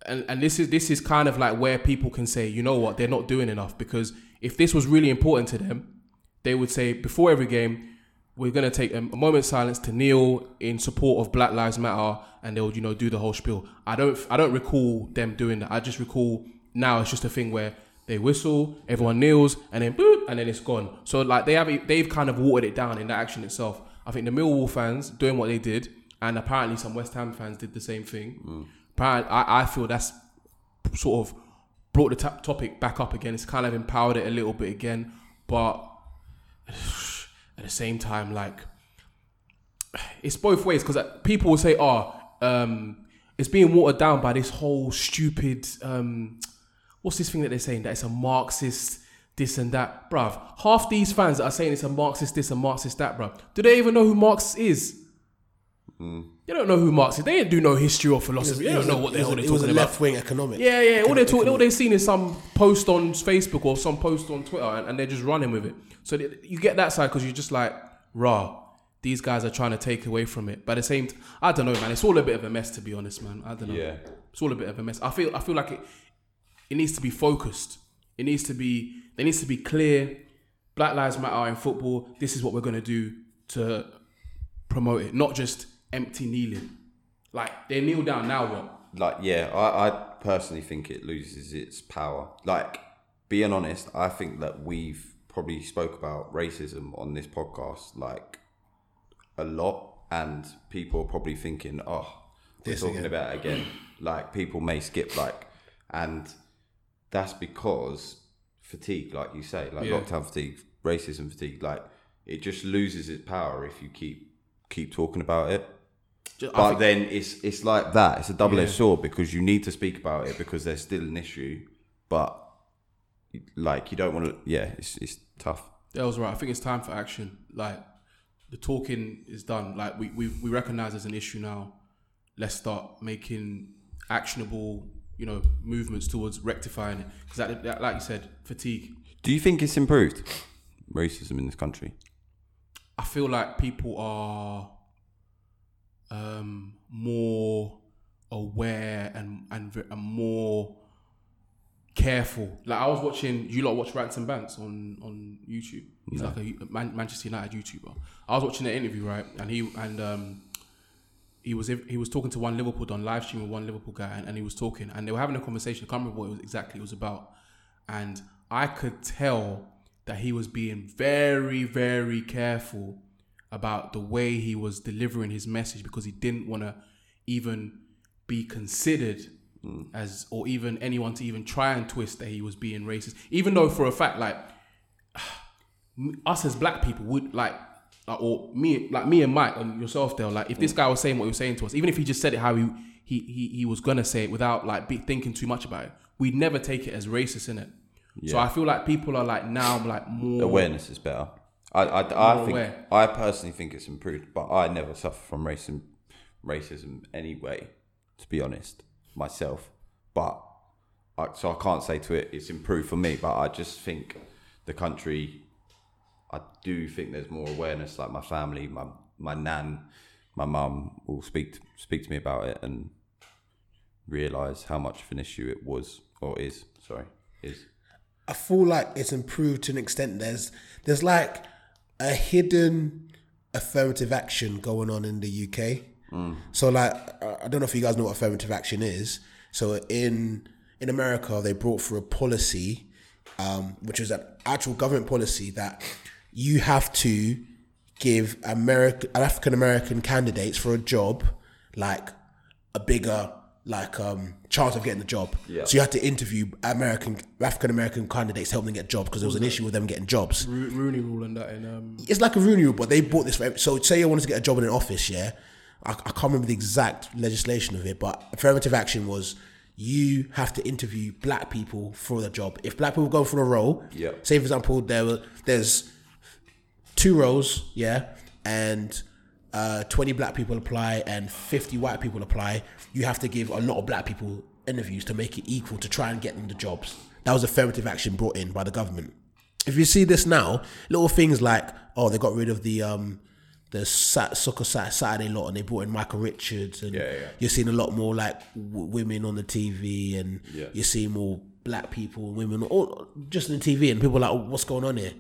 and and this is this is kind of like where people can say, you know what, they're not doing enough because if this was really important to them, they would say before every game, we're gonna take a, a moment silence to kneel in support of Black Lives Matter, and they'll you know do the whole spiel. I don't I don't recall them doing that. I just recall now it's just a thing where they whistle, everyone kneels, and then boop, and then it's gone. So like they have they've kind of watered it down in the action itself. I think the Millwall fans doing what they did, and apparently some West Ham fans did the same thing. Apparently, I, I feel that's sort of brought the ta- topic back up again. It's kind of empowered it a little bit again, but <sighs> at the same time, like it's both ways because people will say, "Oh, um, it's being watered down by this whole stupid um, what's this thing that they're saying that it's a Marxist." This and that, bruv. Half these fans that are saying it's a Marxist this and Marxist that, bruv. Do they even know who Marx is? They don't know who Marx is. They didn't do no history or philosophy. They don't know what the hell they're talking a- it was a about. left wing economic. Yeah, yeah. All they're talking, all they've seen is some post on Facebook or some post on Twitter, and, and they're just running with it. So they, you get that side because you're just like, rah. These guys are trying to take away from it. But at the same, t- I don't know, man. It's all a bit of a mess, to be honest, man. I don't know. Yeah. it's all a bit of a mess. I feel, I feel like it. It needs to be focused. It needs to be. There needs to be clear. Black Lives Matter in football. This is what we're gonna do to promote it, not just empty kneeling. Like they kneel down now. What? like yeah I, I personally think it loses its power like being honest i think that we've probably spoke about racism on this podcast like a lot and people are probably thinking oh we're This talking again. about it again like people may skip like and that's because fatigue like you say like Yeah. lockdown fatigue racism fatigue like it just loses its power if you keep keep talking about it Ju- I but then it's it's like that. It's a double edged Yeah. sword because you need to speak about it because there's still an issue, but like you don't want to. Yeah, it's it's tough. That was right. I think it's time for action. Like the talking is done. Like we we, we recognize there's an issue now. Let's start making actionable, you know, movements towards rectifying it. Because that, that, like you said, fatigue. Do you think it's improved racism in this country? I feel like people are um, more aware and, and and more careful. Like I was watching, you lot watch Rants and Bants on on YouTube. He's like a Man- Manchester United YouTuber. I was watching the interview right, and he and um, he was he was talking to one Liverpool on live stream with one Liverpool guy, and, and he was talking, and they were having a conversation. I can't remember what it was exactly it was about, and I could tell that he was being very very careful about the way he was delivering his message because he didn't want to even be considered hmm. as or even anyone to even try and twist that he was being racist. Even though for a fact like <sighs> us as black people would like like, or me like me and Mike and yourself Dale like if this mm. guy was saying what he was saying to us even if he just said it how he he he, he was gonna say it without like be thinking too much about it we'd never take it as racist in it so I feel like people are like now like more Awareness is better. I I, I think aware. I personally think it's improved, but I never suffer from racism racism anyway. To be honest, myself, but I, so I can't say to it it's improved for me. But I just think the country. I do think there's more awareness. Like my family, my my nan, my mum will speak to, speak to me about it and realize how much of an issue it was or is. Sorry, is. I feel like it's improved to an extent. There's there's like a hidden affirmative action going on in the UK. So like I I don't know if you guys know what affirmative action is. So in in America they brought through a policy, um, which is an actual government policy that you have to give American African American candidates for a job like a bigger like um chance of getting the job. Yeah. So you had to interview American African American candidates to help them get jobs because there was an issue with them getting jobs. Ro- Rooney rule and that in um It's like a Rooney rule, but they bought this for so say you wanted to get a job in an office, yeah. I, I can't remember the exact legislation of it, but affirmative action was you have to interview black people for the job. If black people go for a role, Yeah. say for example there were there's two roles, yeah, and uh, 20 black people apply and 50 white people apply, you have to give a lot of black people interviews to make it equal to try and get them the jobs. That was affirmative action brought in by the government. If you see this now, little things like, oh, they got rid of the um, the soccer Saturday lot and they brought in Micah Richards and Yeah, yeah. you're seeing a lot more like w- women on the TV and Yeah. you're seeing more black people and women all just on the TV and people are like, oh, what's going on here?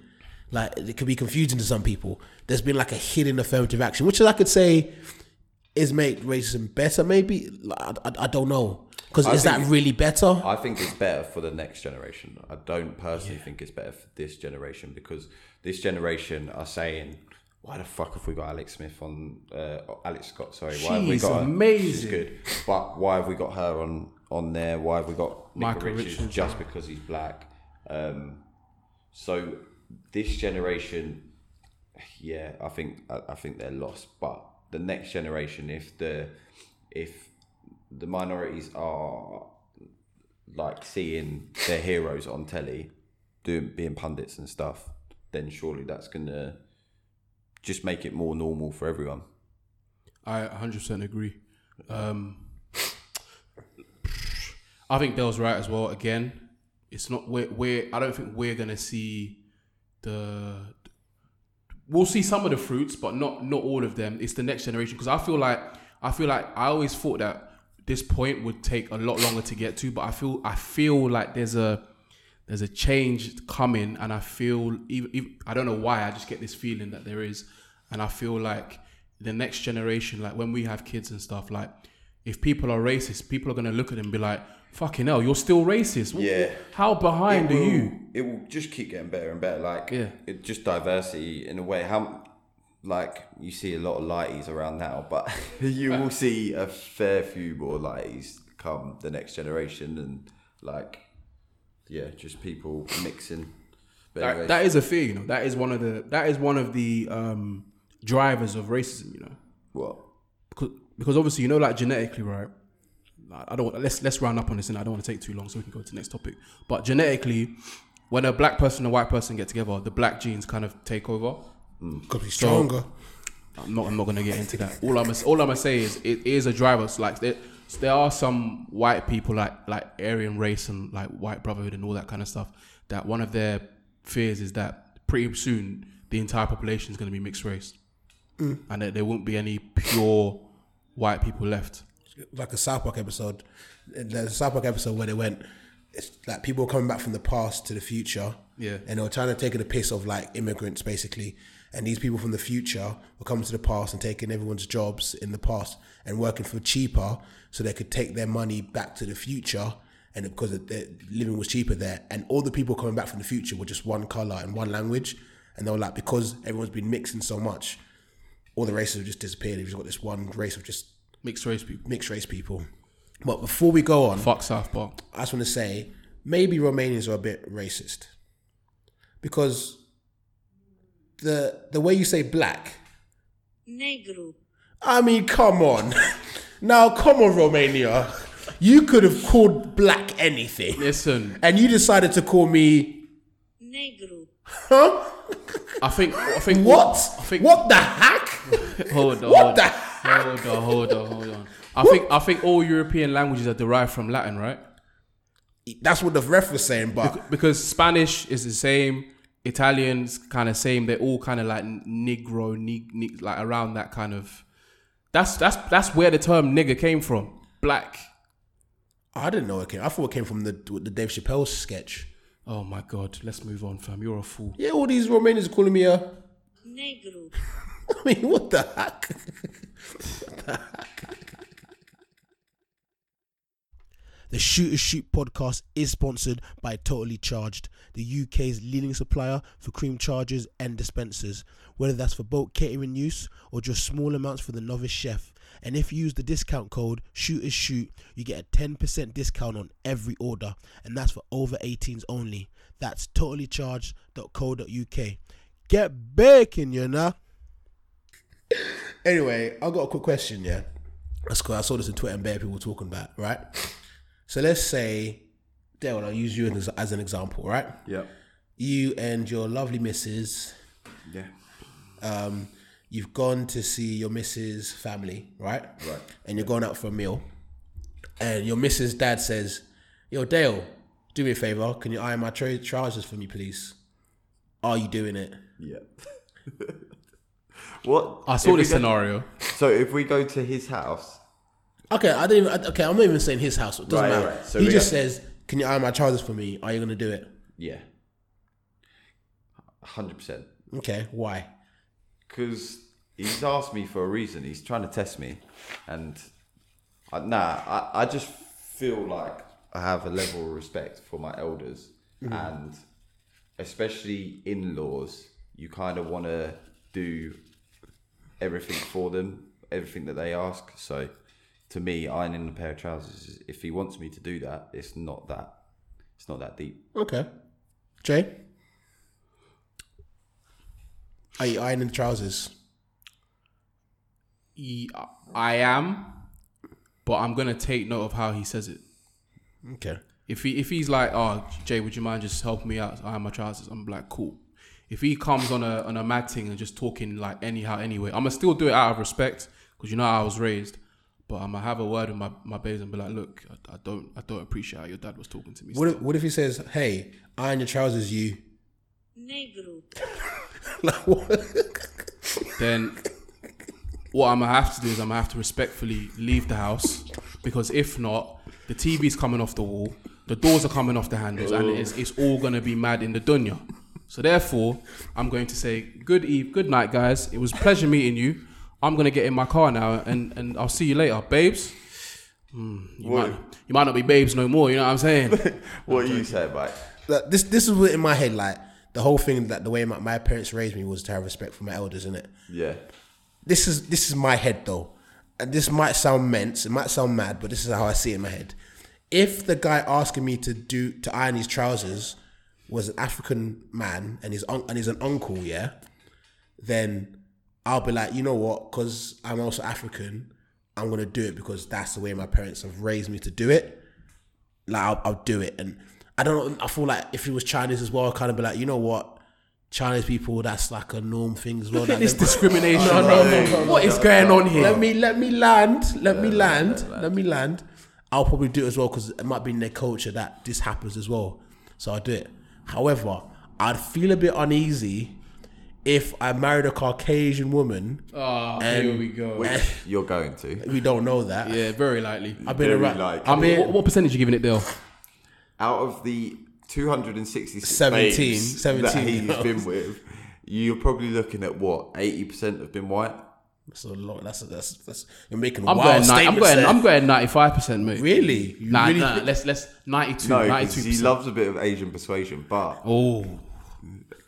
Like it could be confusing to some people. There's been like a hidden affirmative action, which I could say is make racism better. Maybe I, I, I don't know because is that really better? I think it's better for the next generation. I don't personally think it's better for this generation because this generation are saying, "Why the fuck have we got Alex Smith on? Uh, Alex Scott, sorry. Why have we She's got her? amazing. She's good, but why have we got her on on there? Why have we got Micah Micah Richards, Richards, just because he's black? Um, so this generation, yeah, I think I, I think they're lost. But the next generation, if the if the minorities are like seeing their heroes on telly, doing being pundits and stuff, then surely that's gonna just make it more normal for everyone. I 100% agree. Um, I think Dale's right as well. Again, it's not we're, we're I don't think we're gonna see the. We'll see some of the fruits, but not not all of them. It's the next generation because I feel like I feel like I always thought that this point would take a lot longer to get to, but I feel I feel like there's a there's a change coming, and I feel even, even I don't know why I just get this feeling that there is, and I feel like the next generation, like when we have kids and stuff, like if people are racist, people are gonna look at them and be like, "Fucking hell, you're still racist." Wh- Yeah. How behind it are you? It will just keep getting better and better. Like Yeah. it just diversity in a way. How like you see a lot of lighties around now, but <laughs> you will <laughs> see a fair few more lighties come the next generation, and like yeah, just people mixing. That, that is a fear, you know. That is one of the that is one of the um, drivers of racism, you know. what because because obviously you know like genetically right I don't let's let's round up on this and I don't want to take too long so we can go to the next topic. But genetically when a black person and a white person get together the black genes kind of take over. Mm, could be stronger. I'm not I'm not gonna get into that. All I'm all I'm gonna say is it is a driver. So like there, there are some white people like like Aryan race and like white brotherhood and all that kind of stuff that one of their fears is that pretty soon the entire population is going to be mixed race. Mm. And that there won't be any pure white people left like a South Park episode. There's a South Park episode where they went, it's like people coming back from the past to the future. Yeah. And they were trying to take the piss of like immigrants basically. And these people from the future were coming to the past and taking everyone's jobs in the past and working for cheaper so they could take their money back to the future. And because the living was cheaper there. And all the people coming back from the future were just one color and one language. And they were like, because everyone's been mixing so much, all the races have just disappeared. You've just got this one race of just mixed race people mixed race people. But before we go on, fuck South Park I just want to say maybe Romanians are a bit racist because the the way you say black. Negru. I mean, come on. <laughs> now, come on, Romania. You could have called black anything, listen and you decided to call me, Negru. huh? I think I think What? I think what the heck? <laughs> hold on What hold the- on, hold on hold on hold on I think I think all European languages are derived from Latin right That's what the ref was saying, but because Spanish is the same Italians kind of same they're all kind of like Negro nig, nig, like around that kind of that's that's that's where the term nigger came from black oh, I didn't know it came. I thought it came from the the Dave Chappelle sketch. oh my god let's move on fam you're a fool Yeah, all these Romanians are calling me a. Negru. <laughs> I mean, what the heck? The Shooters Shoot podcast is sponsored by Totally Charged, the UK's leading supplier for cream chargers and dispensers, whether that's for bulk catering use or just small amounts for the novice chef. And if you use the discount code Shooters Shoot, you get a 10% discount on every order, and that's for over 18s only. That's totallycharged.co.uk. Get baking, you know. Anyway, I got a quick question, yeah. That's cool. I saw this on Twitter and bare people talking about, right? So let's say, Dale, I'll use you as, as an example, right? yeah You and your lovely missus, yeah um, you've gone to see your missus' family, right? Right. And you're going out for a meal, and your missus' dad says, "Yo, Dale, do me a favor. Can you iron my tro- trousers for me, please?" Are you doing it? yeah. <laughs> what I saw if this go- scenario So if we go to his house, Okay, I didn't. Even, okay, I'm not even saying his house. It doesn't Right, matter. right. So he just says, "Can you iron my trousers for me?" Are you gonna do it? yeah, hundred percent. Okay, why? Because he's asked me for a reason. He's trying to test me, and I, nah, I, I just feel like I have a level of respect for my elders, mm-hmm. and especially in-laws. You kind of want to do everything for them, everything that they ask. So, to me, ironing a pair of trousers, is- if he wants me to do that, it's not that, it's not that deep. Okay, Jay, are you ironing trousers? Ye- I am but I'm gonna take note of how he says it Okay. If he if he's like, oh Jay, would you mind just helping me out? I am my trousers. I'm like, cool. If he comes on a on a mad thing and just talking like anyhow anyway, I'ma still do it out of respect because you know how I was raised. But I'm gonna have a word with my, my babes and be like, look, I, I don't I don't appreciate how your dad was talking to me. What if, what if he says, "Hey, iron your trousers, you"? negro, <laughs> Like what? then what I'm gonna have to do is I'm gonna have to respectfully leave the house because if not, the TV's coming off the wall, the doors are coming off the handles, and oh. it's, it's all gonna be mad in the dunya. So therefore, I'm going to say good eve, good night, guys. It was a pleasure meeting you. I'm gonna get in my car now, and and I'll see you later, babes. Hmm, you, What? might, you might not be babes no more. You know what I'm saying? <laughs> What are you saying, mate? Like, this this is what in my head like the whole thing that the way my, my parents raised me was to have respect for my elders, isn't it? Yeah. This is this is my head though, and this might sound mense, it might sound mad, but this is how I see it in my head. If the guy asking me to do to iron his trousers was an African man and he's un, and he's an uncle, yeah, then I'll be like, you know what? Because I'm also African, I'm gonna do it because that's the way my parents have raised me to do it. Like I'll, I'll do it, and I don't know. I feel like if he was Chinese as well, I'd kind of be like, you know what? Chinese people, that's like a norm thing as well. Look at this discrimination. Oh, no, no, no, no, What is going on here? Let me let me land. Let me land. Let me land. I'll probably do it as well because it might be in their culture that this happens as well. So I'll do it. However, I'd feel a bit uneasy if I married a Caucasian woman. Oh, and here we go. Which you're going to. We don't know that. Yeah, very likely. I've been Very around. likely. I mean, what, what percentage you giving it, Dale? Out of the 266 17, babes 17 that he's girls. been with, you're probably looking at what 80% have been white. That's a lot. That's that's that's. You're making I'm wild going. 90, I'm statements going. there. I'm going 95 percent, mate. Really? You Nah, really nah. think- Let's let's 92. No, 92 because he percent. loves a bit of Asian persuasion, but Oh,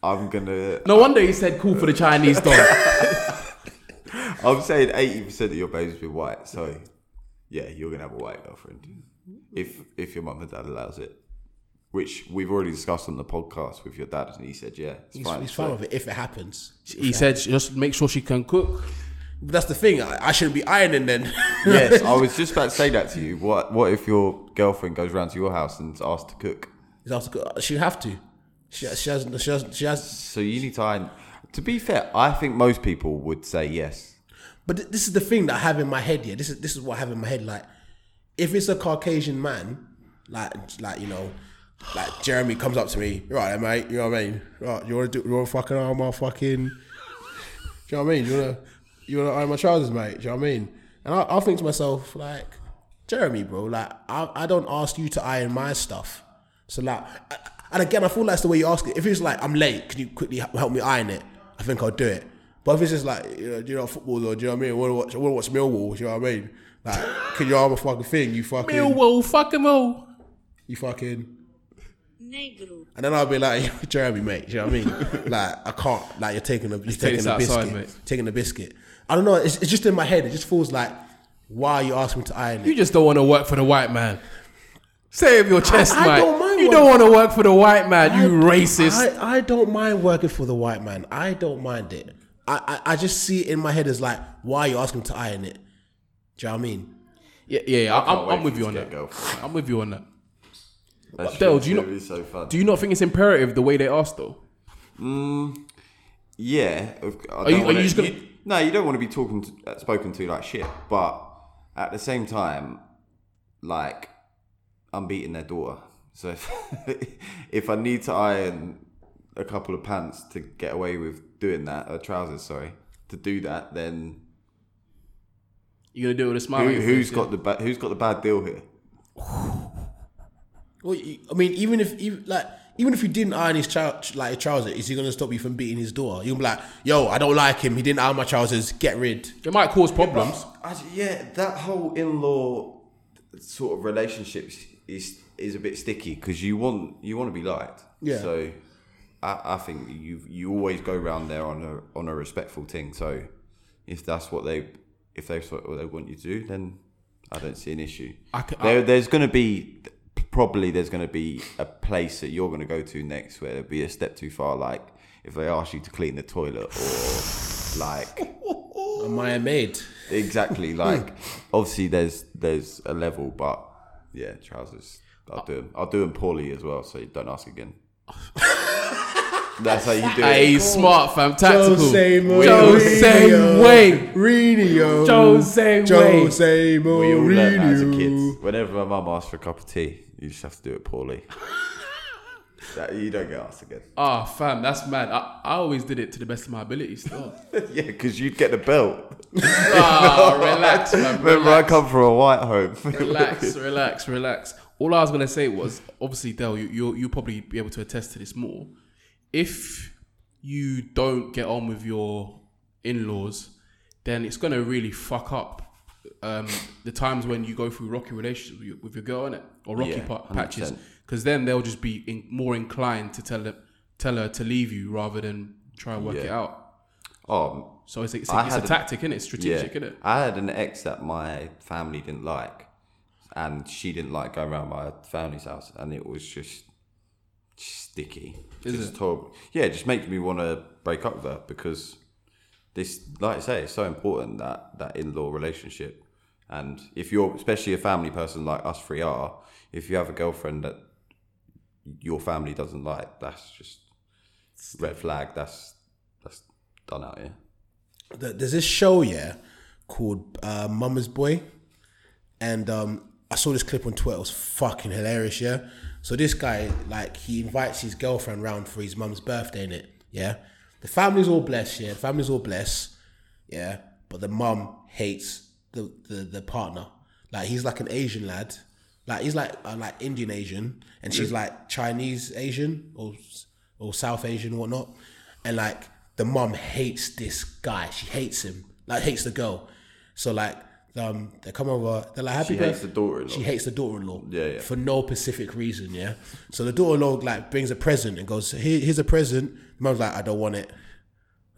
I'm gonna. no wonder he said cool for the Chinese dog. <laughs> I'm saying 80% of your babes have been white, so yeah, you're gonna have a white girlfriend if if your mum and dad allows it. Which we've already discussed on the podcast with your dad, and he said, "Yeah, it's He's, fine." he's fine with it if it happens. he said just make sure she can cook. That's the thing. I, I shouldn't be ironing then. <laughs> yes, I was just about to say that to you. What what if your girlfriend goes round to your house and is asked to cook? He's asked to go- uh, She'd have to. She, she has. She has. She has. So you need to iron. To be fair, I think most people would say yes. But th- this is the thing that I have in my head. Yeah, this is this is what I have in my head. Like, if it's a Caucasian man, like like you know, like Jeremy comes up to me, right, then, mate. You know what I mean? Right, you want to do? You want fucking iron my fucking? Do you know what I mean? You wanna you wanna iron my trousers, mate? Do you know what I mean? And I, I'll think to myself like, Jeremy, bro, like I I don't ask you to iron my stuff. So like, I- and again, I feel that's the way you ask it. If it's like I'm late, can you quickly help me iron it? I think I'll do it. But if it's just like, you know, do you know football or do you know what I mean? I want to watch, I want to watch Millwall. Do you know what I mean? Like, can you arm a fucking thing? You fucking, Millwall, fuck 'em all. you fucking. Negro, And then I'll be like, <laughs> Jeremy, mate. Do you know what I mean? <laughs> like, I can't. Like, you're taking a, you're taking this a outside, biscuit, mate. taking a biscuit. I don't know. It's, it's just in my head. It just feels like, why are you asking me to iron it? You just don't want to work for the white man. Say it with your chest, I mate. don't mind you working- don't want to work for the white man. You racist. I, I don't mind working for the white man. I don't mind it. I, I, I just see it in my head as like, why are you asking me to iron it? Do you know what I mean? yeah, yeah, yeah. can't I'm, I'm with you you on that. get. I'm with you on that. That's Dale, do you not- so? Do you not think it's imperative the way they ask though? Yeah. I don't you- are you just gonna- no, you don't want to be talking to, uh, spoken to like shit. But at the same time, like I'm beating their daughter. So if, <laughs> if I need to iron a couple of pants to get away with doing that, or trousers, sorry, to do that, then you're gonna do it with a smile? who, on your who's face, got yeah? the ba- who's got the bad deal here? <sighs> <sighs> Well, you- I mean, even if even, like even if you didn't iron his trou- like his trousers, is he gonna stop you from beating his daughter? You'll be like, yo, I don't like him. He didn't iron my trousers. Get rid. It might cause problems. I, yeah, that whole in-law sort of relationship is is a bit sticky because you want you want to be liked. Yeah. So I, I think you you always go round there on a on a respectful thing. So if that's what they if that's what they want you to do, then I don't see an issue. I c- there, I- there's going to be probably there's going to be a place that you're going to go to next where it'll be a step too far. Like if they ask you to clean the toilet or like Am <laughs> I a maid? Exactly. <laughs> Like, obviously, there's there's a level, but yeah, trousers. I'll uh, do them. I'll do them poorly as well, so don't ask again. <laughs> That's how you do Hey, it. he's smart, fam. Tactical. Jose Jose Mourinho. Way. Mourinho. Jose Way. Jose We all learned that as a Mourinho. kid. Whenever my mum asks for a cup of tea, you just have to do it poorly. <laughs> that, you don't get asked again. Ah, fam, that's mad. I, I always did it to the best of my ability still. <laughs> yeah, because you'd get the belt. Ah, relax, <laughs> man. Remember, I relax. come from a white home. relax, relax, relax. All I was gonna say was, obviously, Dell, you you you'll probably be able to attest to this more. If you don't get on with your in-laws, then it's gonna really fuck up um, the times when you go through rocky relationships with your, with your girl, innit? Or rocky Yeah, pa- patches, because then they'll just be in, more inclined to tell them, tell her to leave you rather than try and work Yeah. it out. Oh, So it's a, it's a, it's a tactic, innit? It's strategic, yeah. innit? I had an ex that my family didn't like, and she didn't like going around my family's house, and it was just sticky. Is just it? horrible. Yeah, it just makes me want to break up with her because this, like I say, it's so important that that in-law relationship. And if you're, especially a family person like us three are, if you have a girlfriend that your family doesn't like, that's just red flag. That's that's done out here. Th- There's this show, yeah, called uh, Mama's Boy, and um, I saw this clip on Twitter. It was fucking hilarious, yeah. So this guy, like, he invites his girlfriend round for his mum's birthday, in it, yeah. The family's all blessed, yeah. The family's all blessed, yeah. But the mum hates the, the the partner. Like, he's like an Asian lad, like he's like uh, like Indian Asian, and she's like Chinese Asian or or South Asian or whatnot, and like the mum hates this guy. She hates him, like hates the girl. So like um, they come over. They're like happy She hates the daughter-in-law. She hates the daughter-in-law. Yeah, yeah. For no specific reason. Yeah. So the daughter-in-law like brings a present and goes, Here, "Here's a present." The mum's like, "I don't want it."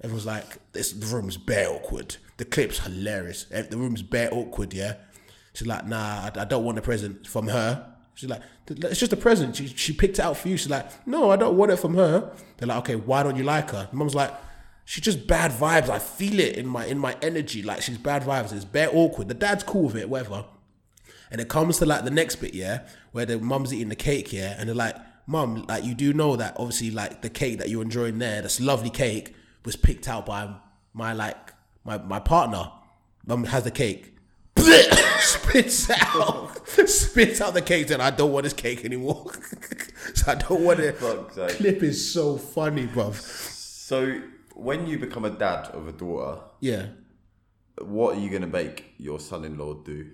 Everyone's like, "This the room's bare awkward." The clip's hilarious. Eh, The room's bare awkward. Yeah. She's like, "Nah, I, I don't want a present from her." She's like, "It's just a present. She, she picked it out for you." She's like, "No, I don't want it from her." They're like, "Okay, why don't you like her?" The mum's like, "She's just bad vibes. I feel it in my in my energy. Like she's bad vibes. It's bare awkward." The dad's cool with it, whatever. And it comes to like the next bit, yeah, where the mum's eating the cake, yeah, and they're like, Mum, like you do know that obviously like the cake that you're enjoying there, this lovely cake, was picked out by my like my my partner. Mum has the cake. <coughs> spits out spits out the cake and I don't want this cake anymore. <laughs> so I don't want it. Fuck's sake. Clip is so funny, bruv. So when you become a dad of a daughter, Yeah. what are you going to make your son-in-law do?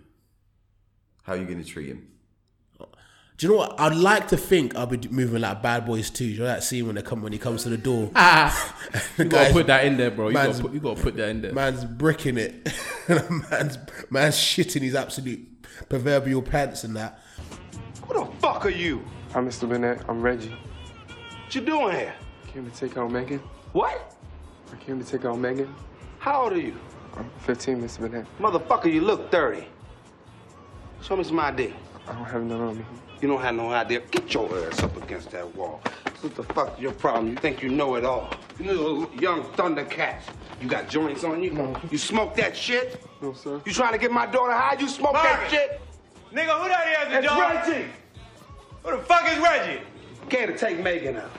How are you going to treat him? Do you know what? I'd like to think I'll be moving like Bad Boys too. You know that scene when they come when he comes to the door. Ah, <laughs> <laughs> The you gotta put that in there, bro. You man's- gotta, put, you gotta put that in there. Man's bricking it. <laughs> man's man's shitting his absolute proverbial pants and that. Who the fuck are you? I'm Mr. Bennett. I'm Reggie. What you doing here? Came to take out Megan. What? I came to take out Megan. How old are you? I'm 15, Mr. Bennett. Motherfucker, you look 30. Show me some ID. I don't have none on me. You don't have no idea. Get your ass up against that wall. What the fuck is your problem? You think you know it all. You little young Thundercats. You got joints on you? No. You smoke that shit? No, sir. You trying to get my daughter high? You smoke that shit? Nigga, who that is, the It's dog? Reggie. Who the fuck is Reggie? Came to take Megan out.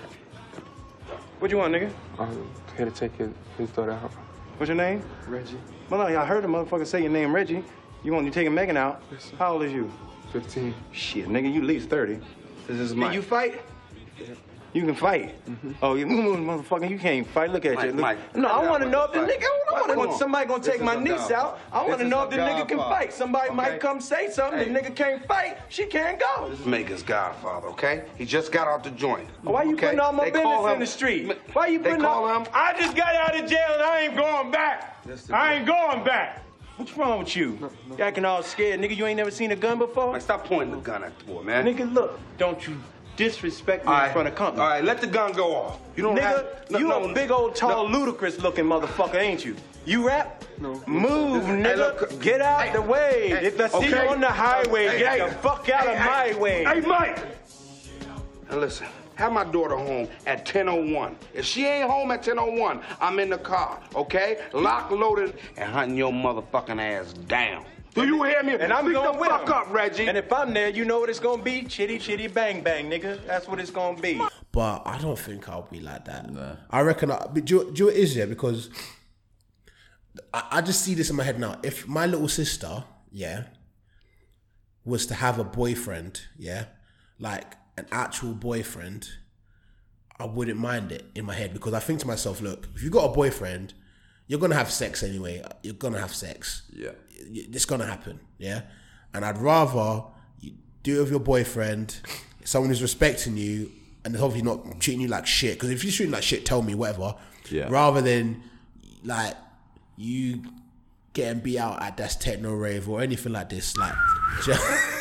What you want, nigga? I'm here to take his, his daughter out. What's your name? Reggie. Well, no, I heard the motherfucker say your name, Reggie. You want you taking Megan out? Yes. How old is you? 15. Shit, nigga, you at least 30. This is Can Mike. you fight? You can fight. Mm-hmm. Oh, you <laughs> motherfucker, you can't fight. Look at Mike, you. Look. Mike, no, I want to know if the nigga. I want to on. somebody gonna This take my niece out. I want to know if the nigga can fight. Somebody Okay? might come say something. Hey. The nigga can't fight. She can't go. This is Megan's godfather, okay? He just got out the joint. Why you okay? putting all my They business in the street? Why you putting call all? him. I just got out of jail and I ain't going back. I ain't going back. What's wrong with you? You acting all scared, nigga. You ain't never seen a gun before. Like, stop pointing the gun at the boy, man. Nigga, look. Don't you disrespect me All in front of company. All right, let the gun go off. You don't nigga, have. No, you no, a big old tall ludicrous looking motherfucker, ain't you? You rap? No. Move, Hey, nigga. look. get out Hey, the way. hey, if I see okay. you on the highway, Hey, get hey, the fuck out hey, of hey, my way. Hey, Mike. Now listen, have my daughter home at 10:01. If she ain't home at 10:01, I'm in the car, okay? Lock, loaded, and hunting your motherfucking ass down. Do you hear me? And I'm Speak going the with fuck him. up, Reggie. And if I'm there, you know what it's gonna be? Chitty chitty bang bang, nigga. That's what it's gonna be. but I don't think I'll be like that. I reckon. I, but do, you, do you know it is yeah? Because I, I just see this in my head now. If my little sister, yeah, was to have a boyfriend, yeah, like an actual boyfriend, I wouldn't mind it in my head because I think to myself, look, if you got a boyfriend, you're gonna have sex anyway. You're gonna have sex. Yeah. It's gonna happen. Yeah. And I'd rather you do it with your boyfriend, <laughs> someone who's respecting you, and is obviously not treating you like shit. Because if you're treating like shit, tell me whatever. Yeah. Rather than like you getting beat out at that's techno rave or anything like this. Like. <laughs>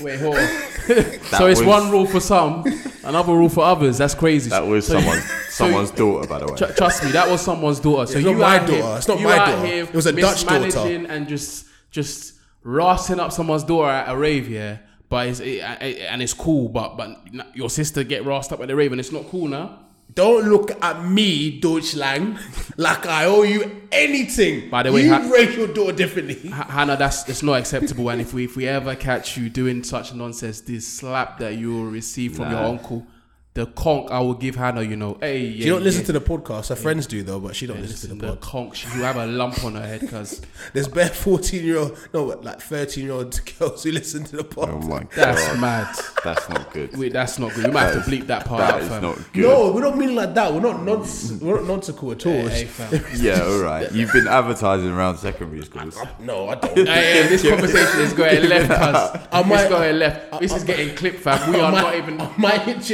Wait, hold on. <laughs> so it's was- one rule for some, another rule for others. That's crazy. That was So you- someone's <laughs> so someone's daughter, by the way. Tr- trust me, that was someone's daughter. So It's you not my out here- daughter. It's not you my out daughter. here It was a Dutch daughter. mismanaging and just just rassing up someone's daughter at a rave, yeah. But it's it, it- and it's cool, but but your sister get rassed up at the rave and it's not cool now. Don't look at me, Deutschland, <laughs> like I owe you anything. By the way, you ha- raise your daughter differently. H- Hannah, that's that's not acceptable. And if we if we ever catch you doing such nonsense, this slap that you will receive from your uncle, the conk I will give Hannah, you know. Hey, She don't listen to the podcast. Her friends do though, but she don't Yeah, listen to listen, the the podcast. conk. She will have a lump on her head because <laughs> There's bare fourteen year old, no, like thirteen year old <laughs> girls who listen to the podcast. Oh my That's God. mad. That's not good. Wait, that's not good. We might have to bleep that part That out, is fam. not good. No, we don't mean like that. We're not nonce, we're not nonsensical at all. Hey, fam. <laughs> Yeah, all right. You've been advertising around secondary schools. no, I don't. Hey, hey, this conversation is going left, cuz. I might- It's going left. This is getting clipped, fam. We are might- not even. I might hit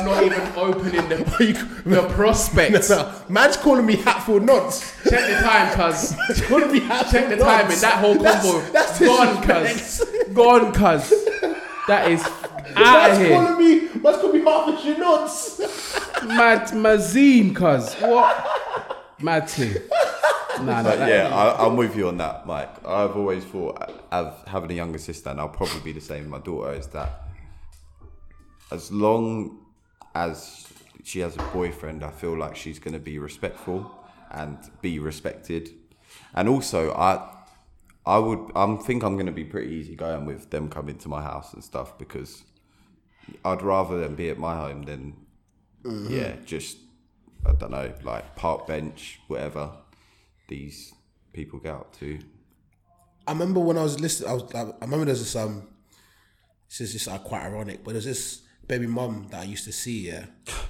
your nuts. We are not even opening the, <laughs> the prospects. No, no. Man's calling me Hatfield Nuts. Check the time, cuz. <laughs> Calling me Hatfield Check the Nuts. timing. That whole That's- combo that's gone, cuz. Gone, cuz. That is out of Man's here. calling me, man's calling me half your nuts. Mad Mazine, cuz. What? Mad thing. Nah, nah, But yeah, I, I'm with you on that, Mike. I've always thought, as having a younger sister, and I'll probably be the same with my daughter, is that as long as she has a boyfriend, I feel like she's going to be respectful and be respected. And also, I, I would, I think I'm going to be pretty easy going with them coming to my house and stuff because I'd rather them be at my home than, Mhm. yeah, just I don't know, like park bench, whatever these people get up to. I remember when I was listening. I was. I remember there's this um. This is just like quite ironic, but there's this baby mum that I used to see. Yeah,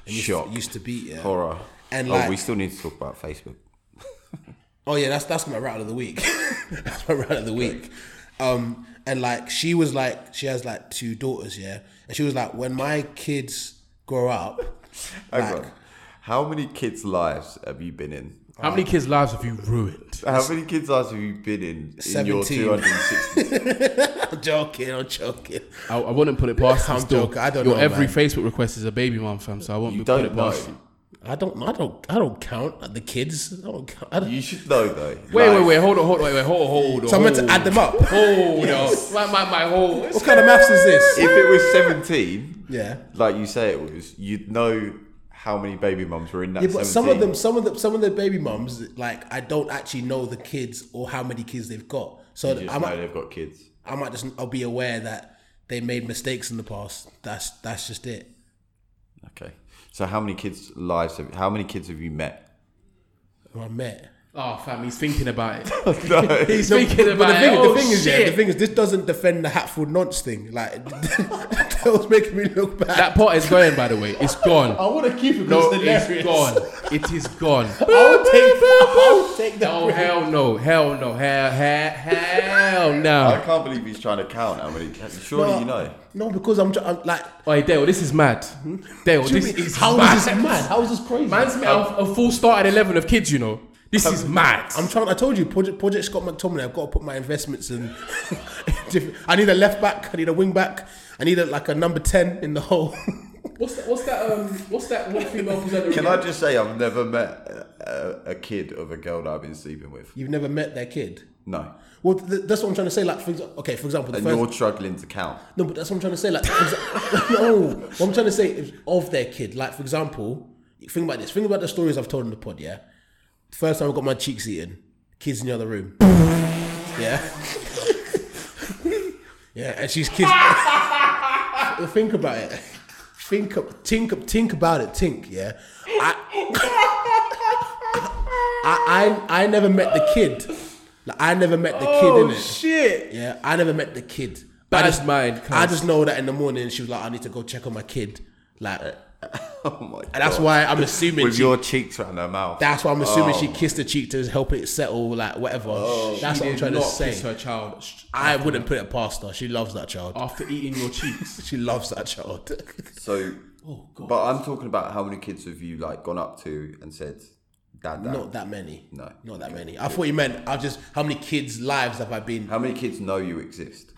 and used, Shock. used to beat. Yeah, Horror. And oh, we still need to talk about Facebook. <laughs> Oh yeah, that's that's my route of the week. <laughs> that's my route of the week. Um, and like she was like she has like two daughters, yeah, and she was like, when my kids grow up, <laughs> like, on. How many kids' lives have you been in? How many kids' lives have you ruined? How many kids' lives have you been in in your 17. 260? <laughs> I'm joking, I'm joking. I, I wouldn't put it past I'm still. joking, I don't Your know, every man. Facebook request is a baby mom, fam. So I won't You be don't put it past know. you. I don't, I don't, I don't count the kids. I don't count. I don't, You should know though. Wait, Like, wait, wait. Hold on, hold on, wait, wait, hold on, hold on. So I'm meant to add them up? Hold Yes. on. My, my, my whole. what kind of maths is this? If it was 17, Yeah. like you say it was, you'd know how many baby mums were in that Yeah, but 17. some of them, some of them, some of the baby mums, like I don't actually know the kids or how many kids they've got. So You just I know they've got kids. I might just, I'll be aware that they made mistakes in the past. That's that's just it. Okay. So how many kids' lives have, how many kids have you met? Who I met. Oh, fam, he's thinking about it. No. <laughs> <laughs> he's No, thinking but about the thing, it. Oh, the thing is, yeah, the thing is, this doesn't defend the Hatfield nonce thing. Like <laughs> <laughs> that was making me look bad. That pot is going, by the way. It's gone. I want to keep it. No, because it's it's hilarious. gone. It is gone. <laughs> I would take. <laughs> I would take that. Oh hell no, hell no, hell, hell, hell no. I can't believe he's trying to count how many. Surely No, you know. No, because I'm, I'm like. Oi, Dale, this is mad. Dale, what this mean? is How mad. is this mad? How is this crazy? Man's met a, a full started eleven of kids. You know, this is mad. I'm trying. I told you, Project, Project Scott McTominay. I've got to put my investments in. I need a left back. I need a wing back. I need a, like a number ten in the hole. <laughs> What's that? What's that? Um, what's that one female presenter? Can again? I just say I've never met a, a, a kid of a girl that I've been sleeping with? You've never met their kid. No. Well, th- that's what I'm trying to say. Like, for exa- okay, for example, the And first. you're struggling to count. No, but that's what I'm trying to say. Like, exa- <laughs> no, what I'm trying to say is of their kid. Like, for example, think about this. Think about the stories I've told in the pod. Yeah, first time I got my cheeks eaten, kids in the other room. <laughs> Yeah, yeah, and she's think about it. think, ab- think, up, think about it. Think, yeah. I, I, I never met the kid. Like, I never met the kid Oh, in it. shit. Yeah, I never met the kid. Bad I just, mind. I just know that in the morning she was like, I need to go check on my kid. Like, <laughs> Oh my and that's why I'm assuming with she- your cheeks around her mouth. That's why I'm assuming Oh she kissed the cheek to help it settle, like whatever. Oh, that's She what I'm trying to say. kiss her child I wouldn't put it past her. She loves that child. after eating your cheeks. <laughs> She loves that child. <laughs> So, Oh, God. but I'm talking about how many kids have you like gone up to and said, "Dad, dad." Not that many. No. Not that many. I thought you meant I just how many kids' lives have I been? How many kids know you exist?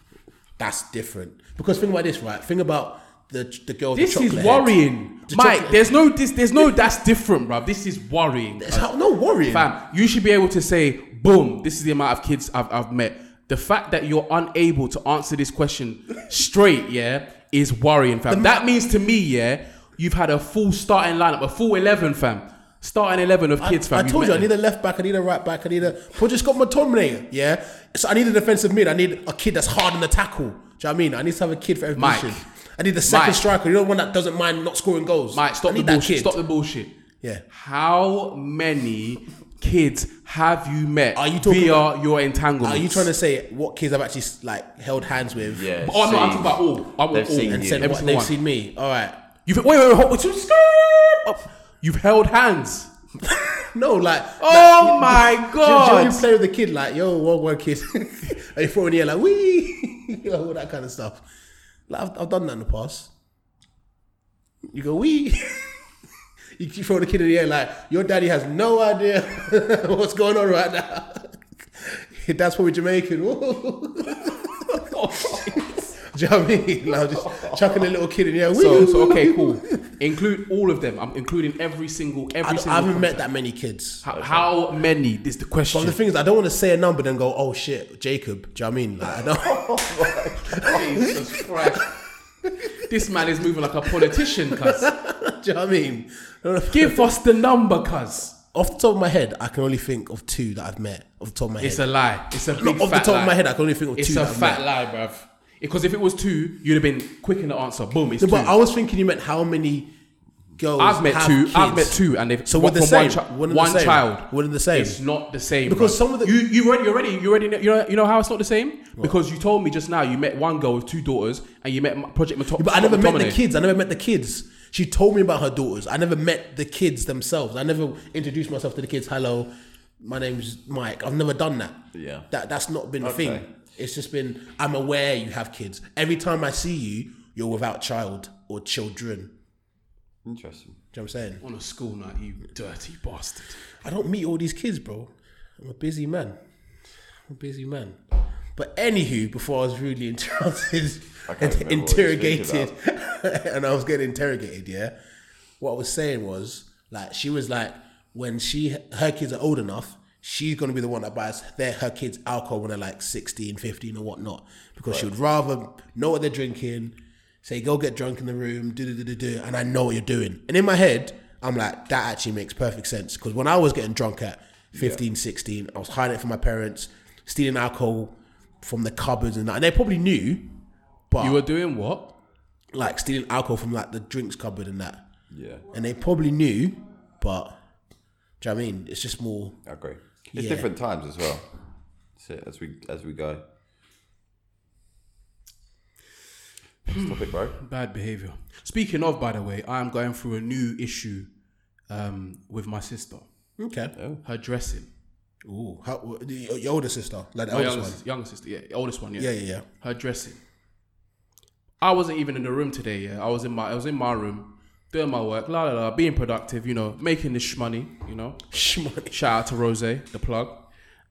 That's different. Because think about this, right? Think about the the girl. This the is head. worrying, The Mike. There's no this. There's no that's different, bruv. This is worrying. There's how- no worrying. fam. You should be able to say, boom. This is the amount of kids I've, I've met. The fact that you're unable to answer this question straight, yeah, is worrying, fam. that means to me, yeah, you've had a full starting lineup, a full eleven, fam. Starting eleven of kids, I, fam. I told you, I need a left back, I need a right back, I need a. But just got my Tomley, yeah. So I need a defensive mid. I need a kid that's hard in the tackle. Do you know what I mean? I need to have a kid for every Mike. position. I need the second Mike. striker. You know, one that doesn't mind not scoring goals. Mike, stop I the need that bullshit. kid. Stop the bullshit. Yeah. How many kids have you met Are you talking via about- your entanglement? Are you trying to say what kids I've actually like held hands with? Yeah. Oh, no, I'm seen- talking about all. I want They've all. seen And you. said Every what single they've one. seen me. All right. You've wait, wait, wait, hold, wait, skirt up. You've held hands. <laughs> No, like. Oh like, my you- you- God. You, play with the kid like, yo, one one kid, <laughs> and you throw in the air like, wee, you <laughs> know, all that kind of stuff. Like I've, I've done that in the past. You go we. <laughs> you you throw the kid in the air like your daddy has no idea <laughs> what's going on right now. <laughs> That's probably Jamaican. Oh, Do you know what I mean? Like just chucking a little kid in air. So, so okay, cool. Include all of them. I'm including every single, every I, single. I haven't met that many kids. How, how many is the question? But the thing is, I don't want to say a number then go, oh shit, Jacob. Do you know what I mean? Like, I don't. <laughs> Oh Jesus Christ. This man is moving like a politician, cuz. <laughs> Do you know what I mean? Give us the number, cuz. Off the top of my head, I can only think of two that I've met. Off the top of my head, It's a lie. It's a big off the top lie. of my head, I can only think of It's two. a that I've fat lie, bruv. Because if it was two, you'd have been quick in the answer. Boom, it's No, two. but I was thinking you meant how many girls. I've met have two. Kids. I've met two, and they've So one- we're the from same. One, chi- We're the one same. child. We're the same. It's not the same Because bruv. some of the- you you already you already you already know, you know you know how it's not the same because you told me just now you met one girl with two daughters and you met M- Project Mato- But I never met the kids. I never met the kids. She told me about her daughters. I never met the kids themselves. I never introduced myself to the kids. Hello, my name's Mike. I've never done that. Yeah. That that's not been a Okay. thing. It's just been I'm aware you have kids. Every time I see you, you're without child or children. Interesting. Do you know what I'm saying? on a school night, you dirty bastard. I don't meet all these kids, bro. I'm a busy man. I'm a busy man. But anywho, before I was rudely <laughs> interrupted and remember what you were interrogated, <laughs> and I was getting interrogated, yeah. What I was saying was like she was like when she her kids are old enough, she's gonna be the one that buys their her kids alcohol when they're like 16, 15 or whatnot. Because she would rather know what they're drinking, say go get drunk in the room, do do do do and I know what you're doing. And in my head, I'm like, that actually makes perfect sense. Because when I was getting drunk at 15, 16, I was hiding it from my parents, stealing alcohol from the cupboards and that. And they probably knew, but You were doing what? like stealing alcohol from like the drinks cupboard and that. Yeah. And they probably knew, but do you know what I mean? It's just more. I agree. It's Yeah. different times as well. That's as we as we go. Stop it, bro. Bad behavior. Speaking of, by the way, I am going through a new issue um, with my sister. Okay. Her dressing. Ooh, how, your, your older sister, like the My oldest younger, one. younger sister, yeah, oldest one, yeah. Yeah, yeah, yeah. Her dressing. I wasn't even in the room today. Yeah, I was in my I was in my room doing my work, la la la, being productive. You know, making this shmoney. You know, Shmoney. Shout out to Rose, the plug,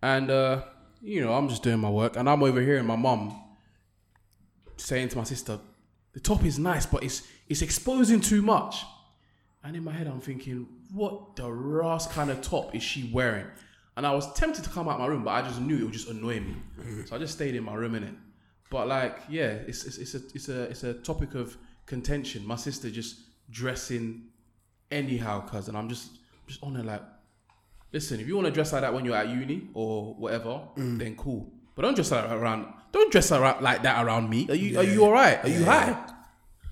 and uh, you know I'm just doing my work, and I'm over here, and my mum saying to my sister, "The top is nice, but it's it's exposing too much." And in my head, I'm thinking, "What the ras kind of top is she wearing?" And I was tempted to come out my room, but I just knew it would just annoy me, so I just stayed in my room in it. But like, yeah, it's it's, it's a it's a it's a topic of contention. My sister just dressing anyhow, and I'm just just on her like, listen, if you want to dress like that when you're at uni or whatever, then cool. But don't dress like that around. Don't dress around like that around me. Are you are you all right? Are you high?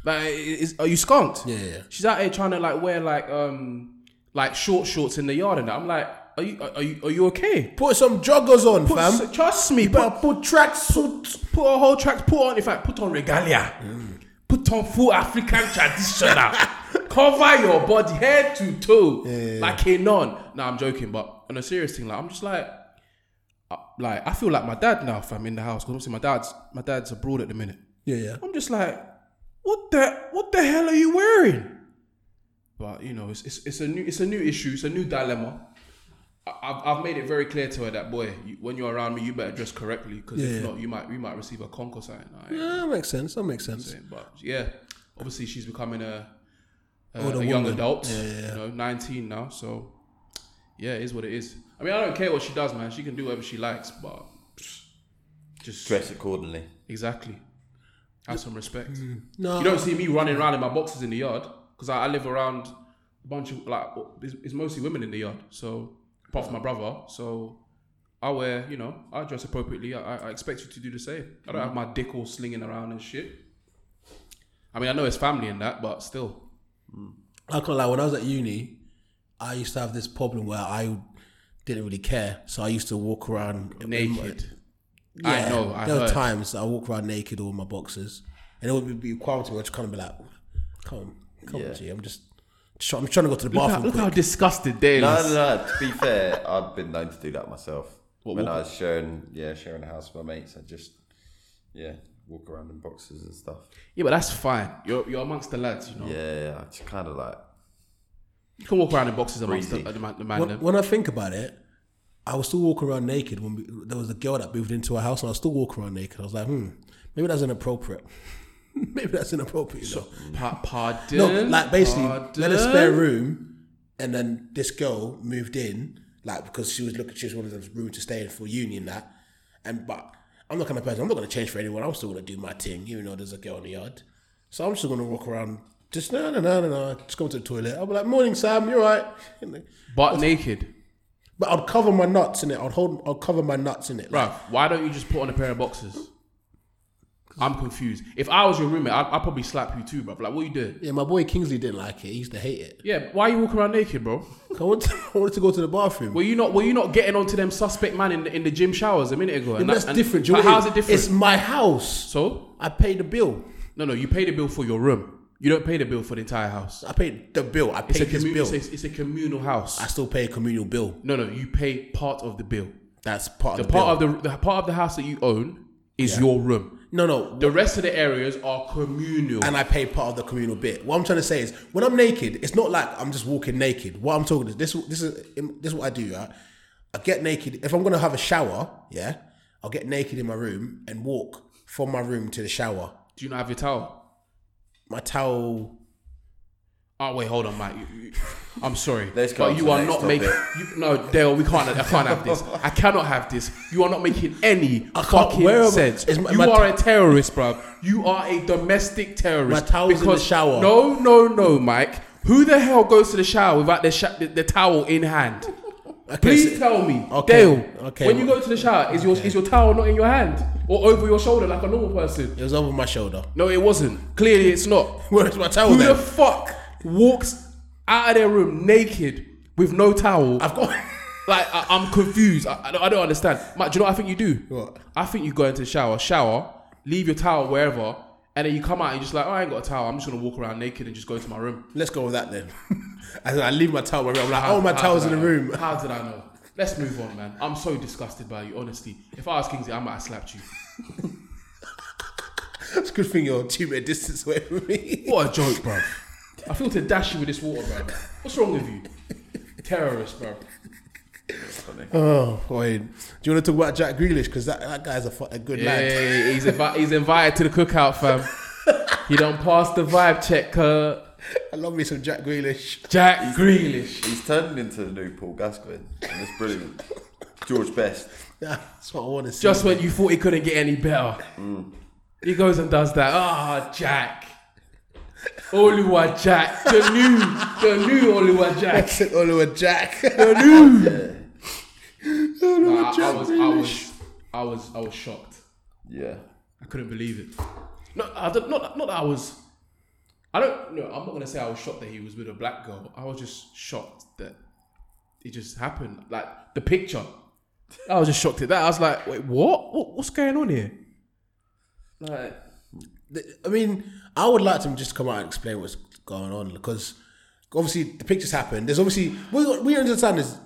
Like, is, are you skunked? Yeah, yeah. She's out here trying to like wear like um like short shorts in the yard and that. I'm like, are you are you are you okay? Put some joggers on, Put, fam. trust me, put put track suit. put a whole track. Put on, in fact, put on regalia. Put on full African traditional. Cover your body head to toe like a nun. Nah, I'm joking, but on a serious thing, like I'm just like, uh, like I feel like my dad now. If I'm in the house, because obviously my dad's my dad's abroad at the minute. Yeah, yeah. I'm just like, what the what the hell are you wearing? But you know, it's it's, it's a new it's a new issue. It's a new dilemma. I- I've, I've made it very clear to her that boy, you, when you're around me, you better dress correctly because Yeah, if yeah. not, you might you might receive a conk or something. Like, Yeah, that makes sense. That makes sense. saying. But yeah, obviously she's becoming a a, a young woman. adult. Yeah, yeah, yeah. You know, 19 now. So yeah, it is what it is. I mean, I don't care what she does, man. She can do whatever she likes, but just Dress accordingly. Exactly. Have some respect. Mm. No. You don't see me running around in my boxes in the yard because I, I live around a bunch of like it's, it's mostly women in the yard. So apart from my brother, so I wear you know I dress appropriately. I, I- I expect you to do the same. I don't have my dick all slinging around and shit. I mean, I know it's family and that, but still. I can't lie. When I was at uni, I used to have this problem where I didn't really care, so I used to walk around Naked. Yeah, I know, I there were heard. times I walk around naked or in my boxes, and it would be required to me. I'd just kind of be like, "Come on, come Yeah. on, G. I'm just, just try- I'm trying to go to the Look how, bathroom." look how disgusted Dale No, is. no, no. To be fair, I've been known to do that myself. What, when walk- I was sharing, yeah, sharing a house with my mates, I just, yeah, walk around in boxes and stuff. Yeah, but that's fine. You're you're amongst the lads, you know. Yeah, yeah, I just kind of like. You can walk around in boxes amongst the, Breezy. the, the man when, when I think about it, I was still walking around naked when we, there was a girl that moved into our house, and I was still walking around naked. I was like, hmm, maybe that's inappropriate. <laughs> <laughs> maybe that's inappropriate. Know? Pa- pardon. No, like basically, we had a spare room, and then this girl moved in, like because she was looking, she was one of a room to stay in for uni and that. And but I'm not kind of person. I'm not going to change for anyone. I'm still going to do my thing, even though there's a girl in the yard. So I'm just going to walk around. Just no, no, no, no, no. Just go to the toilet. I'll be like, "Morning, Sam. You're right." But naked. But I'd cover my nuts in it. I'd hold. I'd cover my nuts in it. Bruv, why don't you just put on a pair of boxers? I'm confused. If I was your roommate, I'd, I'd probably slap you too, bro. Like, what you doing? Yeah, my boy Kingsley didn't like it. He used to hate it. Yeah, why are you walking around naked, bro? <laughs> I wanted, I wanted to go to the bathroom. Were you not? Were you not getting onto them suspect man in the, in the gym showers a minute ago? Yeah, And that's and- different. How's it different? It's my house. So I pay the bill. no, no, you pay the bill for your room. You don't pay the bill for the entire house. I paid the bill. I paid this bill. it's, a, it's a communal house. I still pay a communal bill. No, no, you pay part of the bill. That's part The of the part bill. of the, the part of the house that you own is Yeah. your room. No, no. The rest of the areas are communal. and I pay part of the communal bit. What I'm trying to say is, when I'm naked, it's not like I'm just walking naked. What I'm talking is this. This is this is what I do. Right? I get naked if I'm gonna have a shower. Yeah, I'll get naked in my room and walk from my room to the shower. Do you not have your towel? My towel. Oh wait, hold on, Mike. You- you- I'm sorry, Let's go but on you to are next not making. topic. You, no, Dale, we can't. I can't have this. I cannot have this. You are not making any I can't- fucking where am I- sense. is my- you my are ta- a terrorist, bro. You are a domestic terrorist. My towel's in the shower. No, no, no, Mike. Who the hell goes to the shower without the, sha- the, the towel in hand? Okay, Please so- tell me, Okay, Dale. okay. When you go to the shower, is your is your towel not in your hand or over your shoulder like a normal person? It was over my shoulder. No, it wasn't. Clearly, it's not. <laughs> Where's my towel Who the fuck walks out of their room naked with no towel? I've got. <laughs> like I, I'm confused. I, I, don't, I don't understand. Matt, do you know what I think you do? What? I think you go into the shower, shower, leave your towel wherever, and then you come out and you're just like, oh, I ain't got a towel. I'm just gonna walk around naked and just go to my room. Let's go with that then. <laughs> In, I leave my towel. room. I'm like, How- oh, my towel's in the room. How did I know? Let's move on, man. I'm so disgusted by you, honestly. If I was Kingsley, I might have slapped you. <laughs> It's a good thing you're two meter distance away from me. What a joke, bro. I feel to dash you with this water, bro. What's wrong with you? Terrorist, bro. Oh, wait. Do you want to talk about Jack Grealish? Because that, that guy's a, fu- a good Yeah, lad. he's, invi- he's invited to the cookout, fam. he don't pass the vibe check, Kurt. I love me some Jack Grealish. Jack Grealish. He's turned into the new Paul Gascoigne, and it's brilliant. George Best. That's what I want to see. Just when you thought he couldn't get any better, he goes and does that. Ah, Jack. Oluwa Jack. The new, the new Oluwa Jack. Jack. Oliver Jack. The new. Nah, I, I was, I was, I was, I was shocked. Yeah. I couldn't believe it. No, I don't, not, not that I was. I don't know. I'm not gonna say I was shocked that he was with a black girl. I was just shocked that it just happened. Like the picture, I was just shocked at that. I was like, wait, what? what what's going on here? Like, I mean, I would like them just to come out and explain what's going on because obviously the pictures happened. There's obviously we we understand is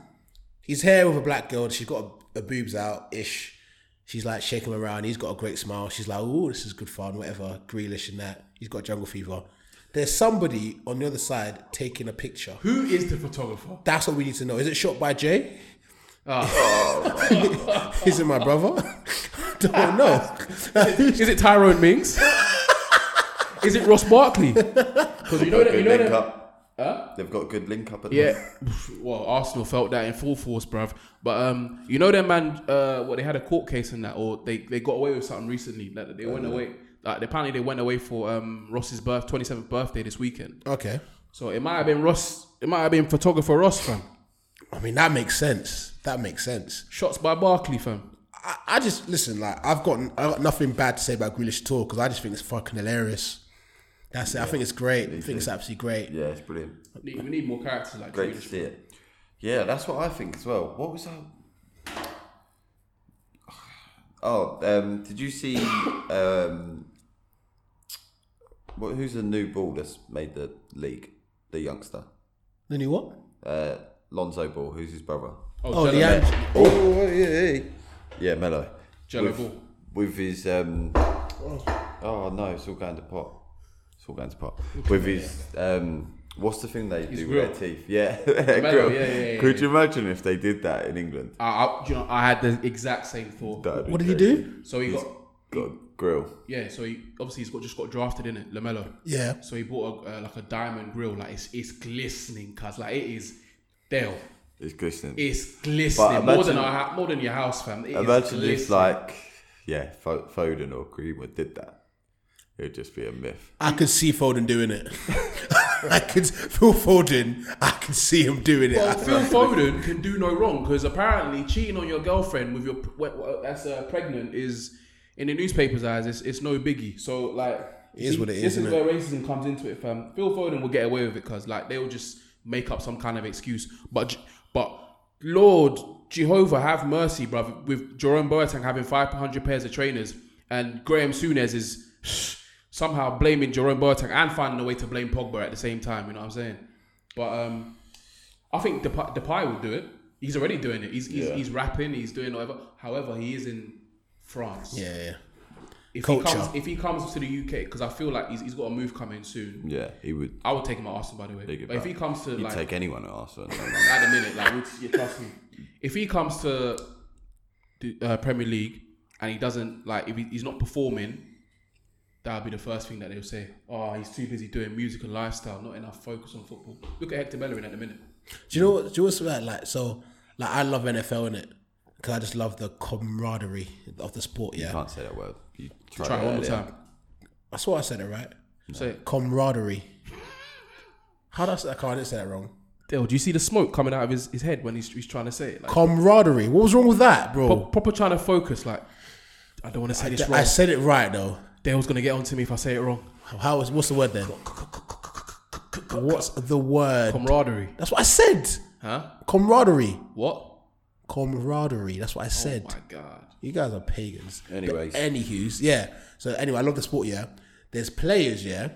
he's here with a black girl. She's got a, a boobs out ish. She's like shaking him around. He's got a great smile. She's like, "Oh, this is good fun." Whatever, Grealish and that. He's got jungle fever. There's somebody on the other side taking a picture. who is the photographer? That's what we need to know. Is it shot by Jay? Oh. <laughs> is it my brother? <laughs> Don't know. <laughs> is it Tyrone Mings? Is it Ross Barkley? <laughs> Because you know that you know that. Huh? They've got good link up at the Yeah, <laughs> well, Arsenal felt that in full force, bruv. But um, you know, them man, uh, what they had a court case in that, or they, they got away with something recently. That they went Oh, away. Like, apparently, they went away for um Ross's birth, twenty seventh birthday this weekend. Okay. So it might have been Ross. It might have been photographer Ross, fam. I mean, that makes sense. That makes sense. Shots by Barkley, fam. I, I just listen. Like I've got I got nothing bad to say about Grealish at all because I just think it's fucking hilarious. That's it. I think it's great. I think it's absolutely great. Yeah, it's brilliant. We need, we need more characters like Great to see it. Yeah, that's what I think as well. What was that? Oh, um, did you see? Um, what, who's the new ball that's made the league? The youngster, The new what? uh, Lonzo Ball. Who's his brother? Oh, Oh, the Jello. Ang- Oh, yeah, yeah, yeah, Mello. Jello with, Ball. with his um. Oh no, it's all going to pot. It's all going to pot. With his um. What's the thing they His do grill. with their teeth? Yeah, mellow, <laughs> Grill. yeah, yeah, yeah, Could yeah. you imagine if they did that in England? I, I, you know, I had the exact same thought. That'd be What did he crazy. do? So he He's got got grill. yeah. So he obviously he's got just got drafted in it, Lamelo. Yeah. So he bought a, uh, like a diamond grill, like it's it's glistening, cause like it is, Dale. It's glistening. It's glistening more than imagine- our, hou- more than your house, fam. It is Imagine if glistening. like yeah, Fo- Foden or Greenwood did that. It would just be a myth. I could see Foden doing it. <laughs> I could Phil Foden. I could see him doing it. Well, Phil Foden can do no wrong because apparently cheating on your girlfriend with your wh- wh- that's uh, pregnant is in the newspapers' eyes it's, it's no biggie. So like, It is what it This is, is innit? where racism comes into it, fam. Phil Foden will get away with it because like they'll just make up some kind of excuse. But but Lord Jehovah have mercy, brother. With Jerome Boateng having five hundred pairs of trainers and Graham Souness is somehow blaming Jerome Boateng and finding a way to blame Pogba at the same time. You know what I'm saying? But um, I think Depay, Depay will do it. He's already doing it. He's he's, Yeah. he's rapping. He's doing whatever. However, he is in France. yeah, yeah. If Culture. he comes, if he comes to the UK, because I feel like he's, he's got a move coming soon. Yeah, he would. I would take him at Arsenal, by the way. Big it But if he comes to He'd like take anyone at Arsenal. <laughs> at the minute, like we'll- you trust me. If he comes to the uh, Premier League and he doesn't like, if he, he's not performing, that'll be the first thing that they'll say. Oh, he's too busy doing music and lifestyle, not enough focus on football. Look at Hector Bellerin at the minute. Do you know what? Do you know what's like? Like so, like I love NFL in it because I just love the camaraderie of the sport. Yeah, you can't say that word. You Try tried it one more time. I swear I said it right. Say it. Camaraderie. How do I say? I can't didn't say that wrong. Dale, do you see the smoke coming out of his, his head when he's, he's trying to say it? Like, Camaraderie. What was wrong with that, bro? pro- proper trying to focus. Like, I don't want to say I, this wrong. I said it right though. Dale's gonna get onto me if I say it wrong. How was? What's the word then? What's the word? Camaraderie. That's what I said. Huh? Camaraderie. What? Camaraderie. That's what I oh said. Oh my god. You guys are pagans. Anyways. But anywho's, yeah. So anyway, I love the sport. Yeah, there's players, yeah,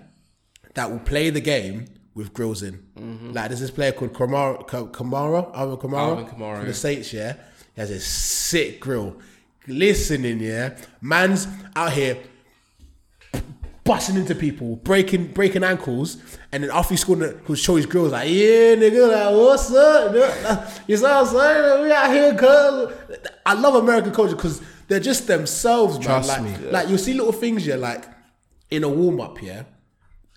that will play the game with grills in. Mm-hmm. Like there's this player called Kamara, Ka- Kamara, Alvin Kamara, Alvin Kamara, for the Saints. Yeah, he has a sick grill. Listening, yeah, man's out here busting into people, breaking breaking ankles, and then after he scored, he'll show his grills like, yeah, nigga, like, what's up? <laughs> You know what I'm saying? We out here, cuz. I love American culture because they're just themselves, man. Trust like, me. like you'll see little things, yeah, like in a warm up, yeah.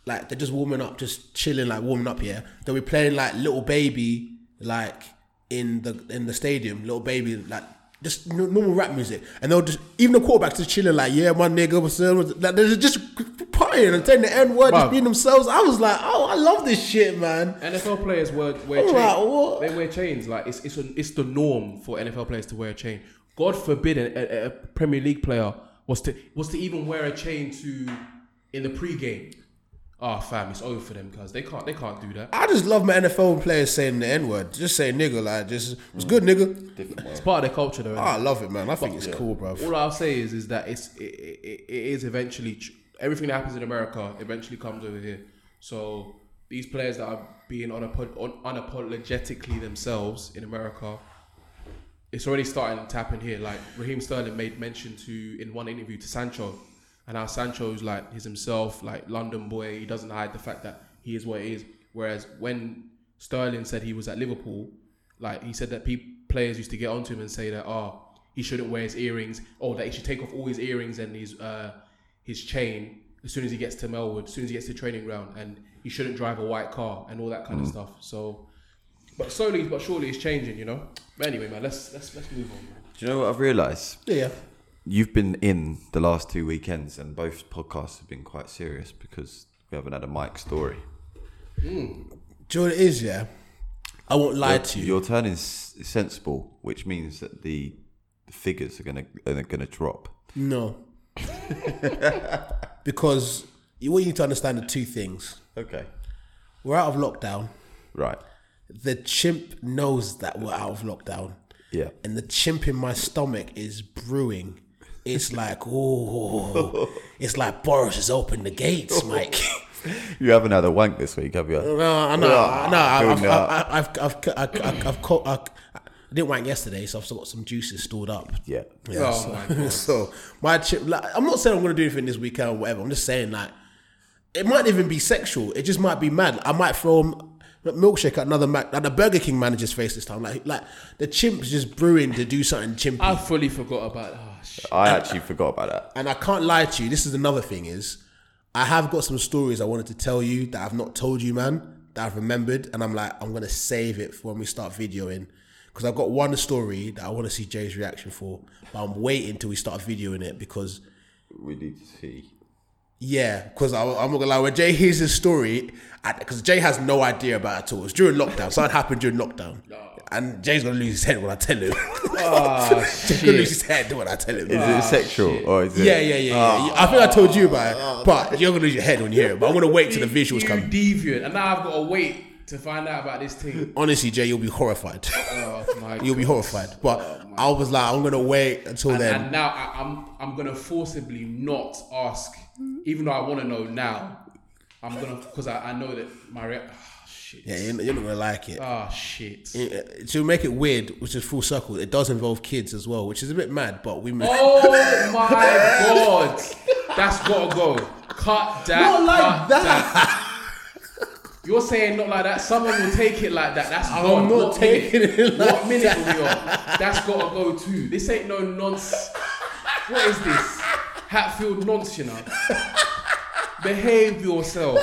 Like they're just warming up, just chilling, like warming up, yeah. They'll be playing like little baby, like in the in the stadium, little baby, like just normal rap music, and they'll just even the quarterbacks just chilling, like yeah, my nigga, what's up? Like they're just partying and saying the n word, just being themselves. I was like, oh, I love this shit, man. NFL players wear wear chains. like. They wear chains. Like it's it's a, it's the norm for NFL players to wear a chain. God forbid a, a, a Premier League player was to was to even wear a chain to in the pregame. Oh fam, it's over for them because they can't they can't do that. I just love my NFL players saying the N word. Just saying nigga, like just it's good, nigga. It's part of their culture though. Oh, I love it, man. I think it's cool, bro. All I'll say is is that it's it, it, it is eventually tr- everything that happens in America eventually comes over here. So these players that are being unapo- un- unapologetically themselves in America, it's already starting to happen here. Like Raheem Sterling made mention to in one interview to Sancho, and how Sancho's like he's himself, like London boy. He doesn't hide the fact that he is what he is. Whereas when Sterling said he was at Liverpool, like he said that pe- players used to get onto him and say that oh he shouldn't wear his earrings or that he should take off all his earrings and his uh, his chain as soon as he gets to Melwood, as soon as he gets to the training ground, and he shouldn't drive a white car and all that kind of stuff. So, but slowly but surely it's changing, you know. But anyway, man, let's let's let's move on. Man. Do you know what I've realised? Yeah. You've been in the last two weekends, and both podcasts have been quite serious because we haven't had a Mike story. Hmm. Do you know what it is? Yeah, I won't lie You're- to you. You're turning sensible, which means that the, the figures are gonna are gonna drop. No, <laughs> because you what you need to understand are two things. Okay. We're out of lockdown. Right. The chimp knows that we're out of lockdown. Yeah. And the chimp in my stomach is brewing. It's <laughs> like, oh, it's like Boris has opened the gates, <laughs> Mike. You haven't had a wank this week, have you? No, I know, Ah, I know. I've, I've, it. I've, I've, I've, I've, I've, caught, I, I didn't wank yesterday, so I've still got some juices stored up. Yeah. Yeah, Oh so, my <laughs> God. so my chip, like, I'm not saying I'm going to do anything this weekend or whatever. I'm just saying like it might even be sexual. It just might be mad. I might throw a milkshake at another Mac, at the Burger King manager's face this time. Like, like the chimp's just brewing to do something chimpy. I fully forgot about. Oh, shit. I actually forgot about that. And I can't lie to you. This is another thing is, I have got some stories I wanted to tell you that I've not told you, man. That I've remembered, and I'm like, I'm gonna save it for when we start videoing, because I've got one story that I want to see Jay's reaction for, but I'm waiting till we start videoing it because, We need to see. Yeah, because I'm not gonna lie. When Jay hears his story, because Jay has no idea about it at all. It's during lockdown. Something happened during lockdown, and Jay's gonna lose his head when I tell him. Ah, <laughs> Jay's gonna lose his head when I tell him. Is it ah, sexual or is it? Yeah, yeah, yeah, yeah. I think I told you about it, ah, but you're gonna lose your head when you hear it. But I'm gonna wait till the visuals You come. deviant, and now I've got to wait to find out about this thing. Honestly, Jay, you'll be horrified. Oh my <laughs> you'll be horrified. But oh, I was like, I'm gonna wait until And, then. and now I, I'm I'm gonna forcibly not ask, Mm-hmm. even though I want to know now. I'm gonna because I, I know that my rea- oh, shit. yeah, you're, you're not gonna like it. Oh shit. It- uh, To make it weird, which is full circle, it does involve kids as well, which is a bit mad. But we. Oh my god, that's gotta go. Cut that. Not like cut that. You're saying not like that. Someone will take it like that. That's I'm gone. not What taking minute? it like What minute are we on? That's gotta go too. This ain't no nonsense. What is this? Hatfield nonsense, you know. Behave yourself.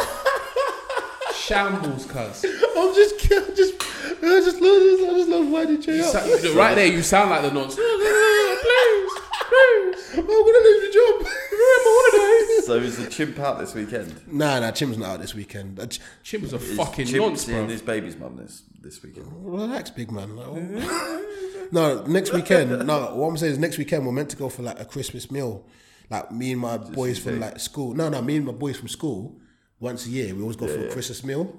Shambles, cuz. I'm just, I'm just, I just love this. I just love winding Jay You up. sa- right there, you sound like the nonsense. please, please. I'm gonna lose my job. So is the chimp out this weekend? Nah, nah, Chim's not out this weekend. Uh, Ch- Chimp is a Is fucking Chimp nonce, seeing bro. his baby's mum this this weekend. Relax, big man. Like, <laughs> no, next weekend. No, what I'm saying is next weekend we're meant to go for like a Christmas meal. Like me and my boys from like school. No, no, me and my boys from school. Once a year, we always go for a Christmas meal.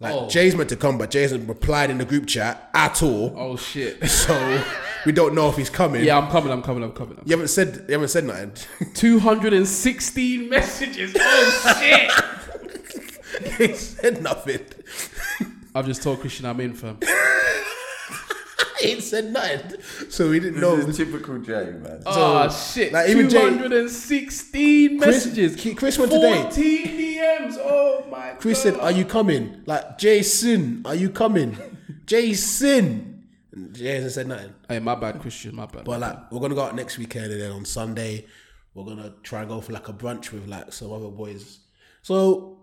Like Oh. Jay's meant to come, but Jay hasn't replied in the group chat at all. Oh shit. <laughs> So we don't know if he's coming. Yeah, I'm coming. I'm coming. I'm coming. I'm You haven't said. You haven't said nothing. <laughs> 216 messages. Oh shit. <laughs> he said nothing. I've just told Christian I'm in, fam. He ain't said nothing. So we didn't know. This is typical Jay, man. Oh shit. like, even 216 Chris- messages. Chris went today. 14 DMs. Oh my Chris god. said, "Are you coming?" Like Jason, are you coming? <laughs> Jason. And Jay hasn't said nothing. Hey, my bad, Christian. My bad. But like, we're gonna go out next weekend, and then on Sunday, we're gonna try and go for like a brunch with like some other boys. So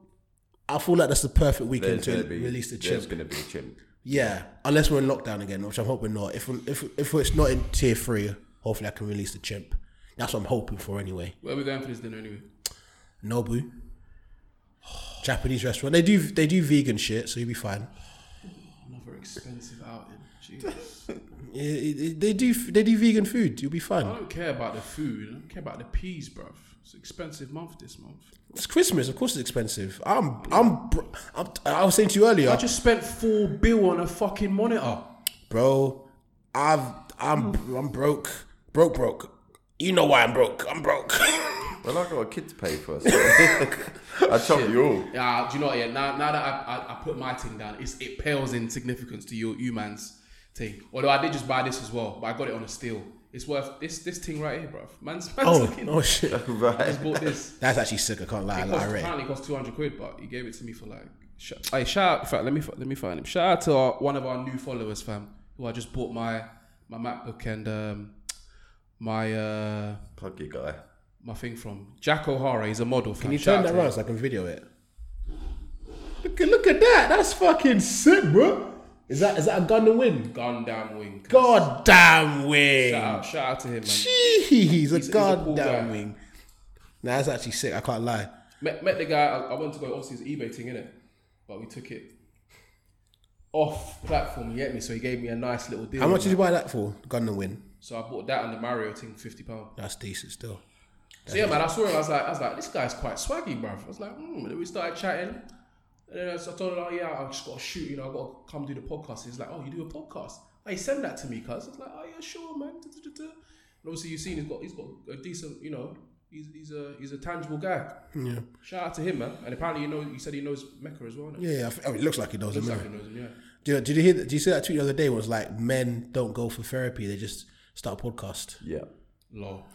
I feel like that's the perfect weekend There's to be release the There's gonna be a chimp. Yeah, unless we're in lockdown again, which I'm hoping not. If if if it's not in tier three, hopefully I can release the chimp. That's what I'm hoping for anyway. Where are we going for this dinner anyway? Nobu, <sighs> Japanese restaurant. They do they do vegan shit, so you'll be fine. Another expensive outing. <laughs> Jesus. Yeah, They do they do vegan food. You'll be fine. I don't care about the food. I don't care about the peas, bruv. It's an expensive month this month. It's Christmas, of course it's expensive. I'm, I'm, bro- I'm I was saying to you earlier, I just spent four bill on a fucking monitor. bro. I've, I'm, I'm broke, broke, broke. You know why I'm broke. I'm broke. <laughs> Well, I got a kid to pay for. So <laughs> I chop you all. Yeah, do you know what? Yeah, now, now that I, I, I put my thing down, it's, it pales in significance to you, you man's thing. Although I did just buy this as well, but I got it on a steal. It's worth this this thing right here, bro. Man's, <laughs> man's oh, looking- oh shit. <laughs> Right. Just bought this. That's actually sick. I can't lie. It I cost, rate. apparently it cost two hundred quid, but he gave it to me for like. Sh- hey, shout out! In fact, let me let me find him. Shout out to our, one of our new followers, fam, who I just bought my my MacBook and um, my uh, Plug your guy. my thing from. Jack O'Hara, he's a model. Fam. Can you Shout turn that around so I can video it? Look at look at that. That's fucking sick, bro. Is that is that a gun and win? Gun down wing. God damn wing. Shout out, shout out to him, man. Jeez, a He's- he's a god cool damn guy. wing. Nah, that's actually sick. I can't lie. Met, met the guy. I, I went to go. Obviously, it's eBay thing, innit? But we took it off platform. You get me? So he gave me a nice little deal. How much did that. you buy that for? Gun and win. So I bought that on the Mario thing, fifty pound. That's decent still. So yeah, man, I saw him. I was like, I was like, this guy's quite swaggy, bruv. I was like, hmm. And then we started chatting. And then I told him, oh yeah, I just got to shoot. You know, I got to come do the podcast. He's like, oh, you do a podcast? Oh, hey, send that to me, cuz. I was like, oh yeah, sure, man. Da, da, da, da. And obviously, you've seen he's got he's got a decent, you know, he's he's a he's a tangible guy. Yeah. Shout out to him, man. And apparently, you know, you said he knows Mecca as well. innit? Yeah, yeah. I f- oh, it looks like he knows Looks him. like he knows him, yeah. Did you, did you hear? Did you see that tweet the other day? Where it was like men don't go for therapy; they just start a podcast. Yeah, Lol.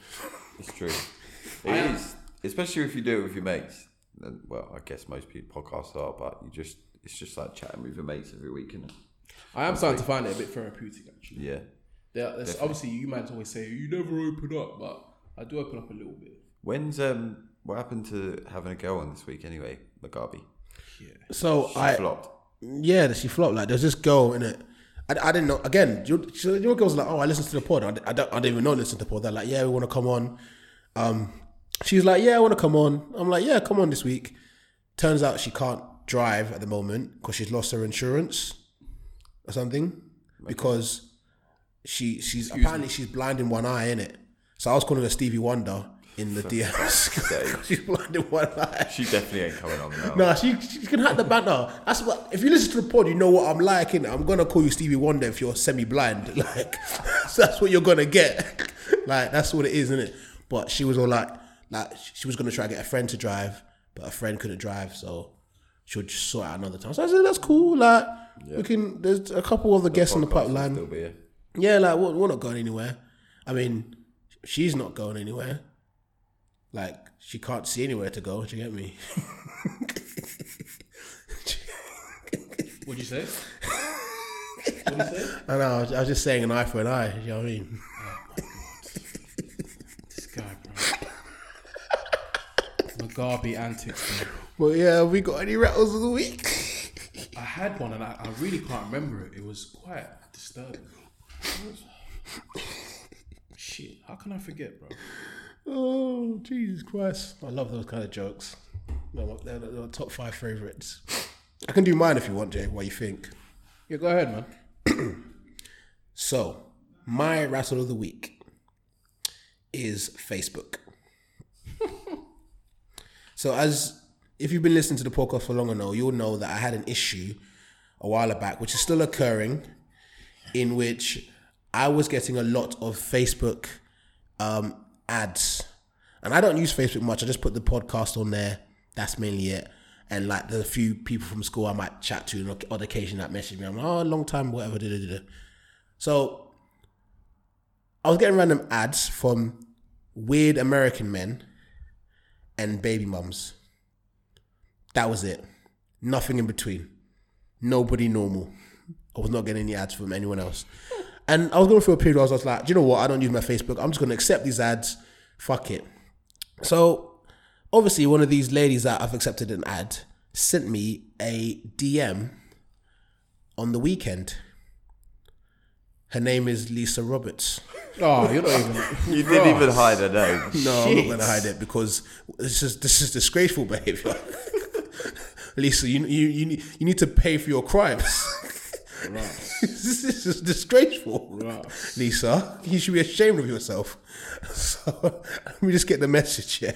it's true. <laughs> It is, especially if you do it with your mates. Then, well, I guess most people podcasts are, but you just it's just like chatting with your mates every week, isn't? I am starting to find it a bit therapeutic, actually. Yeah. Yeah, that's, Definitely. obviously, you might always say you never open up, but I do open up a little bit. When's um what happened to having a girl on this week anyway, Mugabe? Yeah. So She I flopped. Yeah, she flopped. Like there's this girl in it. I, I didn't know. Again, your, so your girls like, oh, I listened to the pod. I, I, don't, I didn't even know I listened to the pod. They're like, yeah, we want to come on. Um, she's like, yeah, I want to come on. I'm like, yeah, come on this week. Turns out she can't drive at the moment because she's lost her insurance or something because she she's apparently she's blind in one eye, in it. So I was calling her Stevie Wonder in the DMs. <laughs> <laughs> she's blind in one eye. She definitely ain't coming on now. No, she, she can hack the banter. That's what. If you listen to the pod, you know what I'm like. innit? I'm gonna call you Stevie Wonder if you're semi-blind. <laughs> Like so that's what you're gonna get. Like that's what it is, isn't it? But she was all like, like she was gonna try to get a friend to drive, but a friend couldn't drive, so she would just sort out another time. So I said, that's cool. Like we can. There's a couple of the guests in the podcast will pipeline. still be here. Yeah, like we're, we're not going anywhere. I mean, she's not going anywhere. Like she can't see anywhere to go. Do you get me? What'd you say? <laughs> What'd you say? I know. I was, I was just saying an eye for an eye. You know what I mean? This guy, bro. Mugabe antics. Well, yeah. Have we got any rattles of the week? I had one and I, I really can't remember it. It was quite disturbing. Shit, how can I forget, bro? Oh, Jesus Christ! I love those kind of jokes. They're my, they're top five favorites. I can do mine if you want, Jay. What you think? Yeah, go ahead, man. So, my rattle of the week is Facebook. So, as if you've been listening to the podcast for long enough, you'll know that I had an issue a while back, which is still occurring, in which I was getting a lot of Facebook um, ads. And I don't use Facebook much. I just put the podcast on there. That's mainly it. And like the few people from school I might chat to on occasion that message me. I'm like, oh, long time, whatever. Da, da, da. So I was getting random ads from weird American men and baby mums. That was it. Nothing in between. Nobody normal. I was not getting any ads from anyone else. <laughs> And I was going through a period where I was like, do you know what? I don't use my Facebook. I'm just going to accept these ads. Fuck it. So obviously, one of these ladies that I've accepted an ad sent me a DM on the weekend. Her name is Lisa Roberts. Oh, you're not even. <laughs> You didn't even hide her name. No, I'm not going to hide it because this is this is disgraceful behavior. <laughs> Lisa, you you you need, you need to pay for your crimes. <laughs> this is disgraceful. Lisa, you should be ashamed of yourself. So let me just get the message here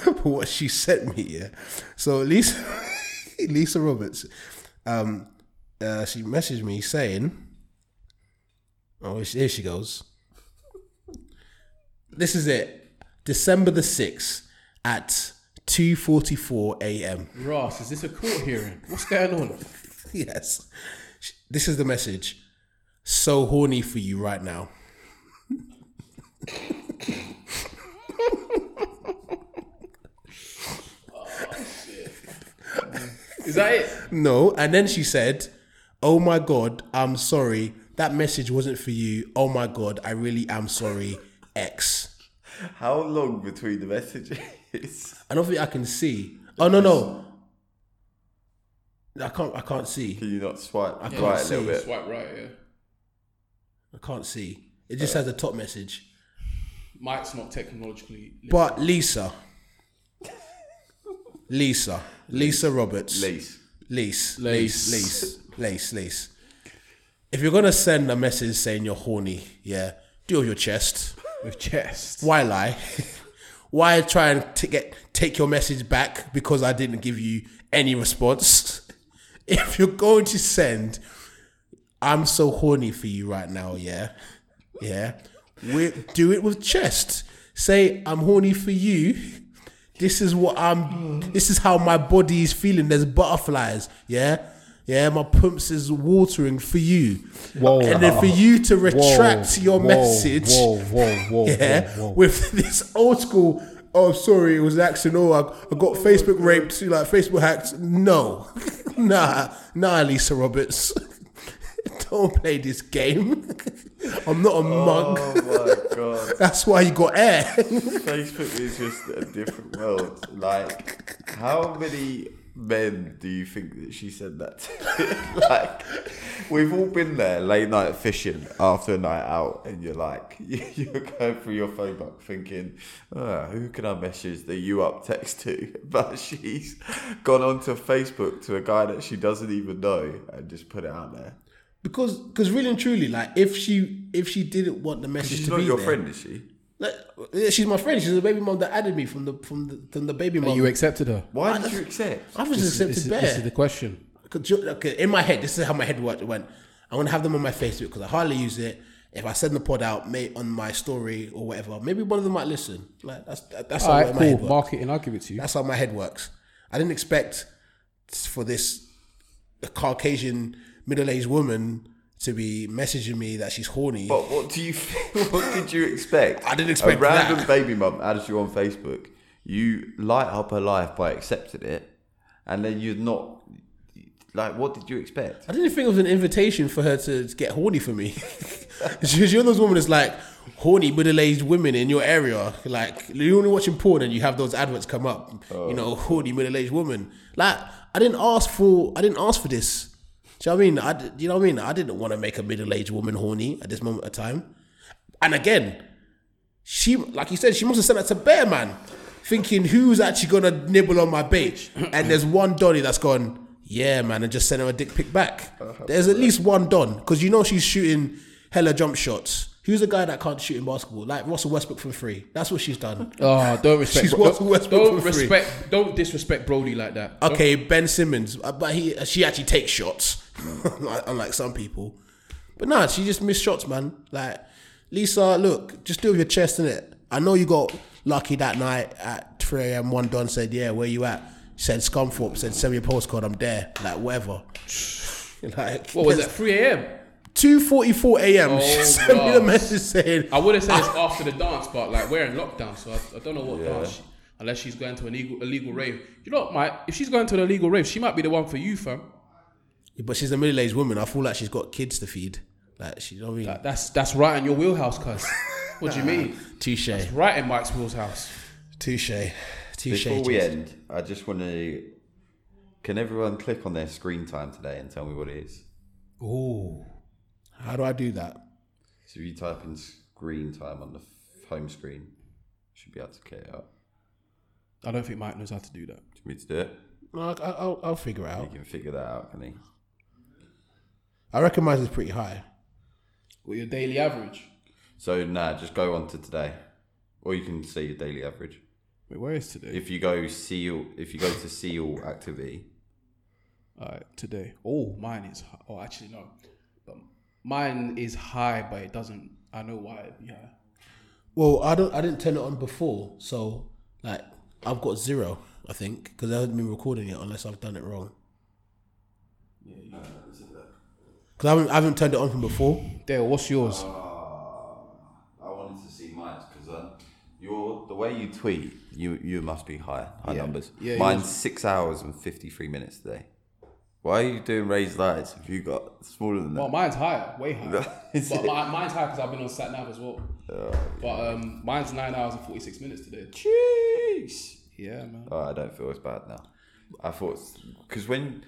for what she sent me. Yeah. So Lisa, Lisa Roberts, um, uh, she messaged me saying, "Oh, here she goes." This is it. December the sixth at two forty four a.m. Ross, is this a court hearing? What's going on? <laughs> yes. This is the message. So horny for you right now. Is that it? No. And then she said, Oh my God, I'm sorry. That message wasn't for you. Oh my God, I really am sorry. X. How long between the messages? I don't think I can see. Oh no no. I can't I can't see. Can you not swipe I right can't a see. little bit? Swipe right, yeah. I can't see. It just has the top message. Mike's not technologically. But Lisa. Lisa. Lisa Roberts. Lace. Lease. Lace. Lease. Lease. Lace. Lease. If you're gonna send a message saying you're horny, yeah, do it with your chest. With chest. Why lie? <laughs> Why try and t- get take your message back because I didn't give you any response? <laughs> If you're going to send, I'm so horny for you right now, yeah, yeah, we do it with chest. Say I'm horny for you. This is what I'm. This is how my body is feeling. There's butterflies, yeah. Yeah, my pumps is watering for you. Whoa. and then for you to Whoa. retract your Whoa. message, Whoa, whoa, whoa, <laughs> yeah, whoa, whoa. with <laughs> this old school. Oh, sorry, it was an accident. Oh, I, I got Facebook raped, like Facebook hacked. No, <laughs> nah, nah, Lisa Roberts. Don't play this game. I'm not a mug. Oh my god. That's why you got air. Facebook is just a different world. Like, how many men do you think that she said that to? <laughs> like, we've all been there late night fishing after a night out, and you're like, <laughs> you're going through your phone book thinking, oh, who can I message the you up text to? <laughs> But she's gone onto Facebook to a guy that she doesn't even know and just put it out there. because, because really and truly, like, if she if she didn't want the message She's to not be your there- friend, is she? Like, yeah, she's my friend. She's the baby mom that added me from the from the, from the baby mom. you accepted her? Why did you accept? I was This accepted this is- this is the question. 'Cause you- Okay, in my head, this is how my head worked. Went. I'm gonna have them on my Facebook because I hardly use it. If I send the pod out, may on my story or whatever, maybe one of them might listen. Like that's that's how All right, my cool. head works. Marketing, I'll give it to you. That's how my head works. I didn't expect for this Caucasian middle-aged woman to be messaging me that she's horny. But what do you? <laughs> What did you expect? I didn't expect a random that. baby mum adds you on Facebook. You light up her life by accepting it, and then you're not. Like, what did you expect? I didn't think it was an invitation for her to get horny for me. <laughs> She's you're those women that's like horny middle-aged women in your area. Like you're only watching porn and you have those adverts come up. You oh. know, horny middle-aged woman. Like I didn't ask for. I didn't ask for this. Do you know what I mean? I, you know what I mean? I didn't want to make a middle-aged woman horny at this moment of time. And again, she, like you said, she must have sent that to Bear Man, thinking who's actually gonna nibble on my bait. and there's one Donny that's gone, yeah, man, and just sent her a dick pic back. Uh-huh. There's at least one Don because you know she's shooting hella jump shots. Who's the guy that can't shoot in basketball? Like Russell Westbrook from free. That's what she's done. Oh, don't <laughs> respect. She's Russell Westbrook don't for free. respect. Don't disrespect Brody like that. Don't- Okay, Ben Simmons, uh, but he she actually takes shots, <laughs> unlike- some people. But nah, she just missed shots, man. Like Lisa, look, just do with your chest in it. I know you got lucky that night at 3 a.m. One Don said, "Yeah, where you at?" Said Scumthorpe, said send me a postcard. I'm there. Like whatever. <laughs> like What was that? 3 a.m. 2:44 a.m. <laughs> Oh, she sent me the message saying, I would have said it's ah. after the dance, but like we're in lockdown, so I, I don't know what Yeah. dance. Unless she's going to an illegal, illegal rave. You know what, Mike? If she's going to an illegal rave, she might be the one for you, fam. But she's a middle-aged woman. I feel like she's got kids to feed. Like she, you know what I mean? That's that's right in your wheelhouse, cuz. What do you <laughs> mean? Touche. That's right in Mike's wheelhouse. Touche. Touche. Before we Jason. end, I just want to. Can everyone click on their screen time today and tell me what it is? Ooh. How do I do that? So if you type in screen time on the f- home screen, you should be able to get it up. I don't think Mike knows how to do that. Do you want me to do it? No, I, I, I'll, I'll figure it out. He can figure that out, can he? I reckon mine is pretty high. What your daily average? So nah, just go on to today, or you can see your daily average. Wait, where is today? If you go see all, if you go to see all activity, Alright, today. Oh, mine is. Oh, actually no. But mine is high, but it doesn't. I know why it'd be high. Well, I don't. I didn't turn it on before, so like I've got zero. I think because I haven't been recording it unless I've done it wrong. Yeah. You... Because I haven't, I haven't turned it on from before. Dale, what's yours? I wanted to see mine because uh, your the way you tweet, you you must be high high Yeah. numbers. Yeah, Mine's yours- six hours and fifty three minutes today. Why are you doing raised lights if you got smaller than that? Well, mine's higher, way higher. <laughs> Is but it? my, mine's higher because I've been on sat nav as well. Oh, But um, mine's nine hours and forty six minutes today. Jeez. Yeah, man. Oh, I don't feel as bad now. I thought because when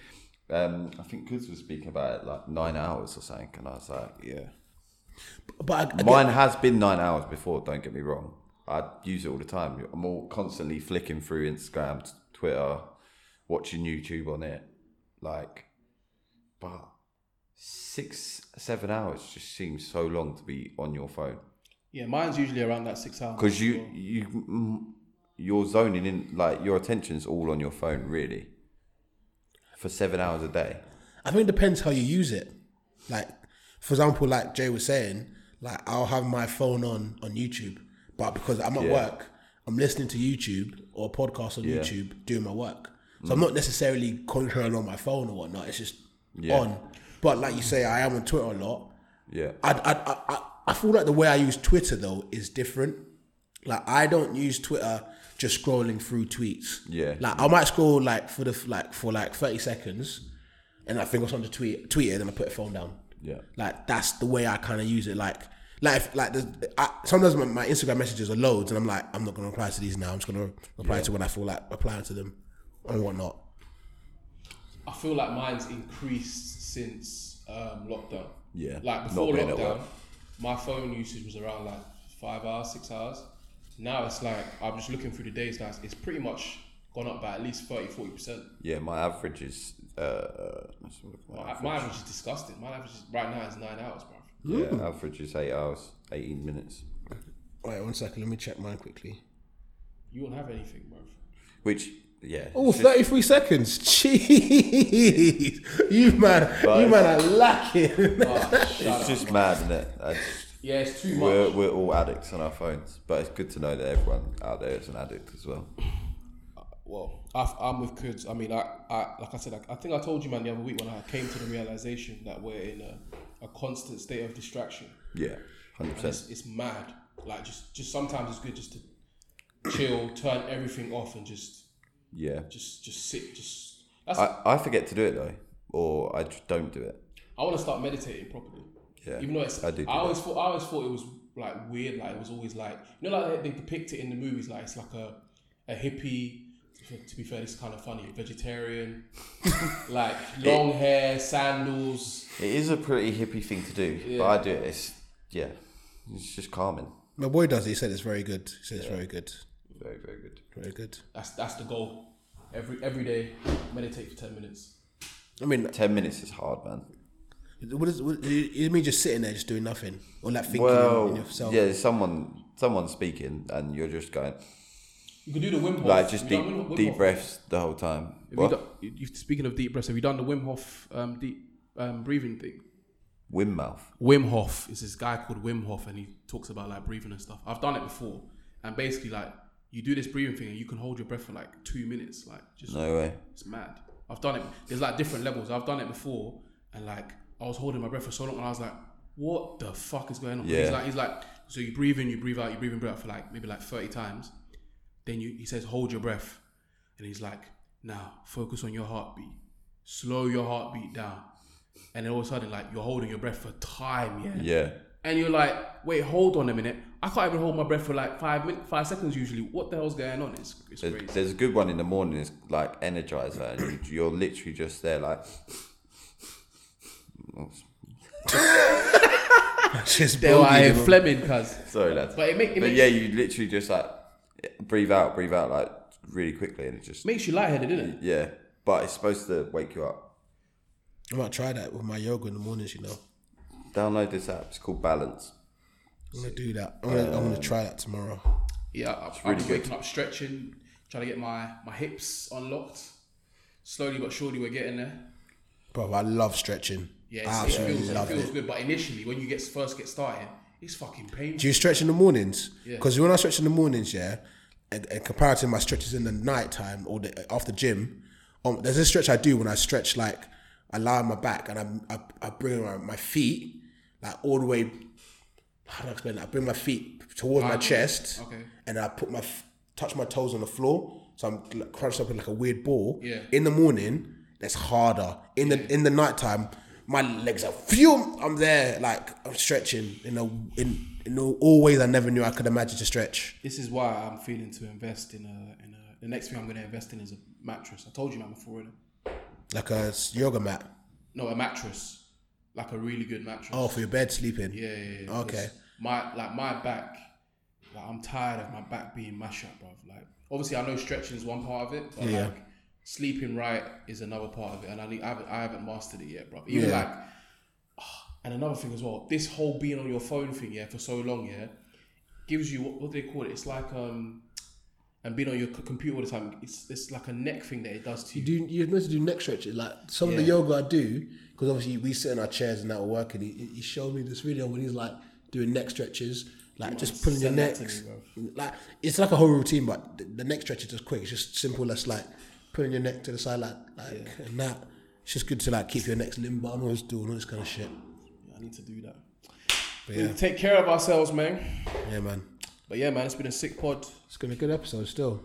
um, I think Goods was speaking about it like nine hours or something, and I was like, yeah. But I, I Mine get- has been nine hours before. Don't get me wrong. I use it all the time. I'm all constantly flicking through Instagram, Twitter, watching YouTube on it. Like, but six, seven hours just seems so long to be on your phone Yeah, mine's usually around that six hours. because you you mm, you're zoning in. Like your attention's all on your phone, really, for seven hours a day. I think it depends how you use it. Like, for example, like Jay was saying, like I'll have my phone on on YouTube, but because I'm at Yeah. work, I'm listening to YouTube or a podcast on Yeah. YouTube doing my work. So Mm. I'm not necessarily controlling on my phone or whatnot. It's just Yeah. on. But like you say, I am on Twitter a lot. Yeah. I, I, I, I, I feel like the way I use Twitter though is different. Like I don't use Twitter just scrolling through tweets. Yeah. Like I might scroll like for the like for like thirty seconds, and I think of something to tweet, tweet it, and I put the phone down. Yeah. Like that's the way I kind of use it. Like like if, like the, I, sometimes my, my Instagram messages are loads, and I'm like I'm not gonna reply to these now. I'm just gonna reply Yeah. to when I feel like replying to them and whatnot. I feel like mine's increased since um, lockdown. Yeah, Like before lockdown, my phone usage was around like five hours, six hours. Now it's like I'm just looking through the days. Now it's- it's pretty much gone up by at least 30, 40 percent. Yeah, my average is. Uh, let's look at my My, my average is disgusting. My average is, right now is nine hours, bro. Yeah, average is eight hours, eighteen minutes. Wait one second, let me check mine quickly. You won't have anything, bro. Which, yeah. Oh, it's just- 33 seconds. <laughs> Jeez. You man, But- you man are lacking. it's <laughs> oh, just mad, isn't it? Just- Yeah, it's too we're, much. We're all addicts on our phones, but it's good to know that everyone out there is an addict as well. Uh, well, I, I'm with kids. I mean, I, I like I said, I, I think I told you, man, the other week when I came to the realization that we're in a, a constant state of distraction. Yeah, hundred And It's, percent. it's mad. Like just, just sometimes it's good just to chill, turn everything off, and just, Yeah, just, just sit. Just that's. I, I forget to do it though, or I don't do it. I want to start meditating properly. Yeah, Even though it's, I do do I always that. thought, I always thought it was like weird. Like it was always like, you know, like they, they depict it in the movies. Like it's like a, a hippie. To be fair, this is kind of funny. Vegetarian, <laughs> like long hair, sandals. It is a pretty hippie thing to do, Yeah. but I do it. It's yeah, it's just calming. My boy does it. He said it's very good. He said it's very good. Very very good. Very good. That's that's the goal. Every every day, meditate for ten minutes. I mean, Ten minutes is hard, man. what is what, you you mean just sitting there just doing nothing or like thinking well, in yourself? yeah, someone someone speaking, and you're just going You can do the Wim Hof. like just deep you Wim- Wim deep Hof? breaths the whole time. Have you done, you, you- speaking of deep breaths, have you done the Wim Hof um, deep um, breathing thing? Wim mouth. Wim Hof is this guy called Wim Hof, and he talks about like breathing and stuff. I've done it before, and basically like you do this breathing thing, and you can hold your breath for like two minutes, like just No way. It's mad. I've done it. There's like different levels. I've done it before, and like I was holding my breath for so long, and I was like, "What the fuck is going on?" He's like, he's like, so you breathe in, you breathe out, you breathe in, breathe out for like maybe like thirty times. Then you, he says, hold your breath, and he's like, now focus on your heartbeat, slow your heartbeat down, and then all of a sudden like you're holding your breath for time, yeah. Yeah. And you're like, wait, hold on a minute. I can't even hold my breath for like five minutes, five seconds usually. What the hell's going on? It's, it's There's, crazy. there's a good one in the morning. It's like Energizer, and you, you're literally just there, like. <laughs> Just They were I bro. Fleming, cuz. Sorry, lads. But it make- it but makes- yeah, you literally just like breathe out, breathe out, like really quickly, and it just Makes you lightheaded, doesn't it? yeah. But it's supposed to wake you up. I might try that with my yoga in the mornings. You know. Download this app. It's called Balance. I'm gonna do that. I'm gonna, I'm gonna try that tomorrow. Yeah, I'm, really I'm good. waking up, stretching, trying to get my my hips unlocked. Slowly but surely, we're getting there. Bro, I love stretching. Yeah, I it's, it absolutely feels, it love feels it. good. But initially, when you get first get started, it's fucking painful. Do you stretch in the mornings? Yeah. Because when I stretch in the mornings, yeah, and, and compared to my stretches in the night time or the, after gym, um, there's a stretch I do when I stretch like I lie on my back and I I, I bring my, my feet like all the way. How do I explain that? I bring my feet towards my chest, Okay. and I put my touch my toes on the floor, so I'm like, crunched up in like a weird ball. Yeah. In the morning, that's harder. In the in the nighttime, my legs are phew. I'm there like I'm stretching in a in in all ways I never knew I could imagine to stretch. This is why I'm feeling to invest in a in a. The next thing I'm going to invest in is a mattress. I told you man before. innit? Like a yoga mat. No, a mattress, like a really good mattress. Oh, for your bed sleeping. Yeah, yeah, yeah. Okay. My like my back, like I'm tired of my back being mashed up, bro. Like obviously I know stretching is one part of it, but Yeah. like sleeping right is another part of it, and I need, I haven't, I haven't mastered it yet, bro. Even Yeah. like, ah, and another thing as well, this whole being on your phone thing, yeah, for so long, yeah, gives you what, what do they call it? It's like um. And being on your c- computer all the time, it's it's like a neck thing that it does to You you. do you're meant to do neck stretches. Like some of the yoga I do, because obviously we sit in our chairs and that will work. And he, he showed me this video when he's like doing neck stretches, like just pulling your send that necks. me, like it's like a whole routine, but the, the neck stretch is just quick. It's just simple as like putting your neck to the side, like like and that. It's just good to like keep your necks limber. I'm always doing all this kind of shit. I need to do that. But We yeah, take care of ourselves, man. yeah, man. But yeah, man, it's been a sick pod. It's gonna be a good episode still.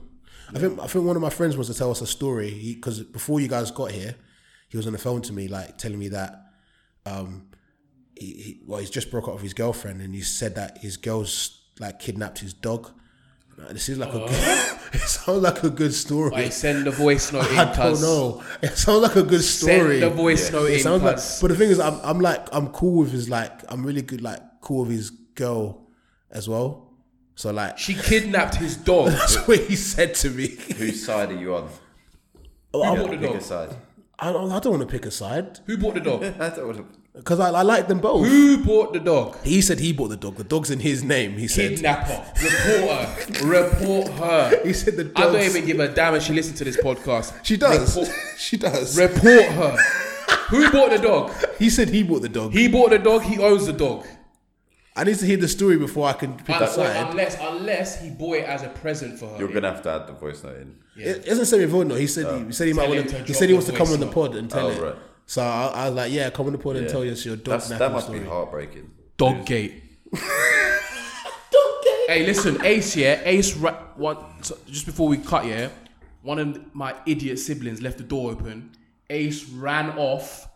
I think I think one of my friends wants to tell us a story because before you guys got here, he was on the phone to me like telling me that um he, he well he's just broke up with his girlfriend and he said that his girl's like kidnapped his dog. This is like a good, <laughs> it sounds like a good story. Send the voice note <laughs> in, I don't know. It sounds like a good story. Send the voice note It in, sounds like, but the thing is, I'm, I'm like, I'm cool with his like, I'm really good, like, cool with his girl as well. So like, She kidnapped his dog. <laughs> that's what he said to me. Whose side are you on? Oh, You I'm- have to the pick dog? a side. I don't, I don't want to pick a side Who bought the dog? <laughs> I don't want to. because I, I like them both. Who bought the dog? He said he bought the dog. The dog's in his name. He said. Kidnapper. Report her. <laughs> Report her. He said the I don't even give a damn if she listens to this podcast. She does. Report, she does. report her. Who bought the dog? he said he bought the dog. He bought the dog. He owns the dog. I need to hear the story before I can pick a Un- side. unless, unless he bought it as a present for her. You're gonna have to add the voice note in. It doesn't say vote no. He said he, he said he might Tell him want to to. He said he wants to come voice on the pod and tell Oh, it. right. So I, I was like, yeah, come on the pod and Yeah. tell us your dog That's, napping that must story. be heartbreaking. Dog gate. <laughs> dog gate. Hey, listen, Ace, yeah, Ace, ra- one, so just before we cut, yeah, one of my idiot siblings left the door open. Ace ran off,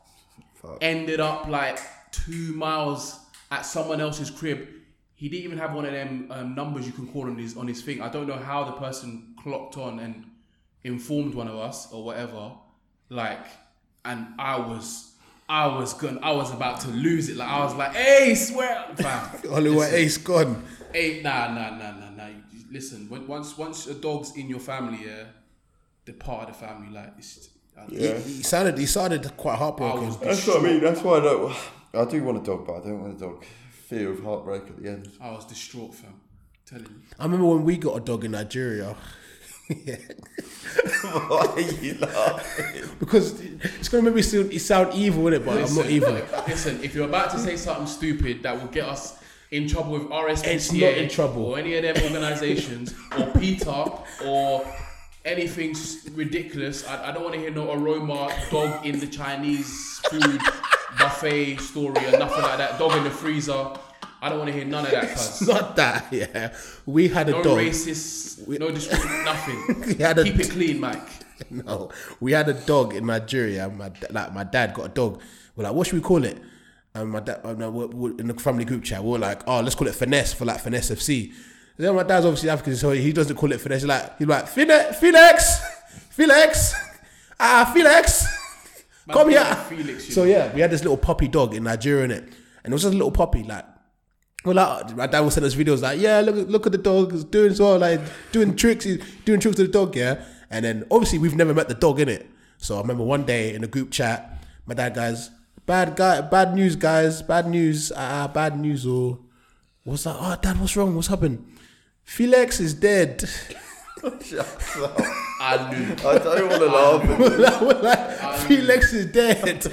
ended up like two miles at someone else's crib. He didn't even have one of them um, numbers you can call on his on his thing. I don't know how the person clocked on and informed one of us or whatever. Like, and I was, I was going, I was about to lose it. Like I was like, Ace, where, fam? <laughs> Hollywood Listen. Ace gone. Hey, nah, nah, nah, nah, nah. You- Listen, when, once once a dog's in your family, yeah, they're part of the family. Like, it's, I, He, he sounded he sounded quite heartbroken. That's what I mean. That's why I don't. I do want a dog, but I don't want a dog. Fear of heartbreak at the end. I was distraught, fam. telling you. I remember when we got a dog in Nigeria. <laughs> <laughs> Why are you laughing? because it's gonna make me sound, it sound evil, innit? But I'm not evil. listen, if you're about to say something stupid that will get us in trouble with RSPCA It's not in trouble. or any of them organizations or PETA or anything ridiculous, I, I don't want to hear no aroma dog in the Chinese food buffet story or nothing like that. Dog in the freezer. I don't want to hear none of that. It's not that. Yeah, we had a No dog. racist, no discrimination, nothing. <laughs> We had a- Keep it clean, Mike. <laughs> No, we had a dog in Nigeria. My like my dad got a dog. We're like, what should we call it? And my dad, uh, no, we're, we're in the family group chat, we are like, oh, let's call it finesse for like finesse FC. Then my dad's obviously African, so he doesn't call it finesse. He's like, he's like, Fine- Felix, Felix, ah, Felix, come here. Felix, so know. yeah, we had this little puppy dog in Nigeria, in it, and it was just a little puppy, like. Well, like, my dad will send us videos like, yeah, look, at- look at the dog, he's doing so, like doing tricks, he's doing tricks to the dog, yeah. And then obviously we've never met the dog in it. So I remember one day in a group chat, my dad guys bad guy, bad news, guys, bad news, uh, bad news, or what's that? Oh, dad, what's wrong? What's happened? Felix is dead. Shut up. I knew. I don't want to laugh. we're like, we're like, Felix is dead,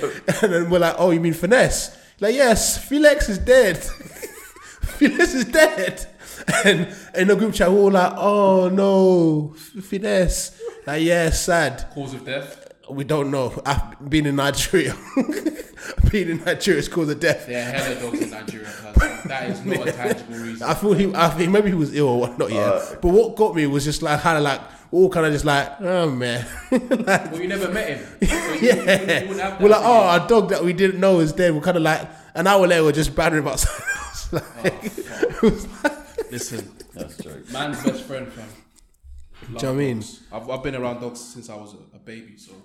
and then we're like, oh, you mean finesse? Like, yes, Felix is dead. <laughs> Felix is dead. And in the group chat, we're all like, oh no, finesse. Like, yeah, sad. Cause of death. We don't know. <laughs> I've been in Nigeria. <laughs> being in Nigeria is cause of death. There are hella dogs in Nigeria. <laughs> That is not a tangible reason. I thought he, I think maybe he was ill or whatnot, yeah. Uh, but what got me was just like kind of like all kind of just like, oh man, Well, you never met him. So you, you, you yeah. wouldn't have that We're like, feeling. oh, our dog that we didn't know is dead. We're kind of like an hour later, we're just battering about something else. Like, it was like- Listen, That's true. man's best friend, fam. Do you know what I mean? I've, I've been around dogs since I was a, a baby, so yeah.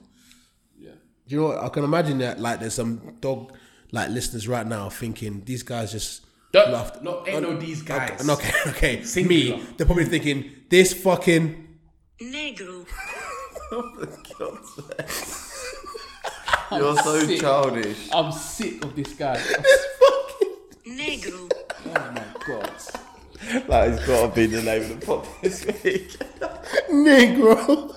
Do you know what? I can imagine that like there's some dog like listeners right now thinking these guys just Don't- laughed. no, ain't no these guys. Okay, okay, <laughs> okay. Singular. Me, they're probably thinking this fucking. Negro. Oh my god. You're so sick. childish. I'm sick of this guy. This fucking negro. oh my god. <laughs> That has got to be the name of the pod this week. <laughs> Negro.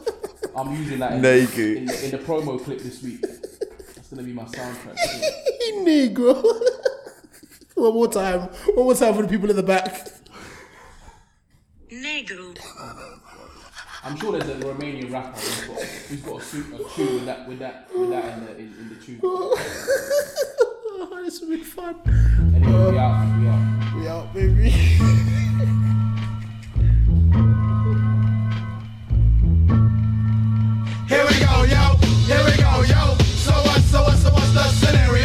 I'm using that in, Negu. in, the, in the promo clip this week. That's gonna be my soundtrack. <laughs> Negro. One more time. One more time for the people in the back. Negro. I'm sure there's a Romanian rapper who's got, who's got a, suit, a tune with that with that with that in the in, in the tune. Oh, this will be fun. Anyway, we out, we out. We out, baby. yo, so what, so what, so what's the scenario?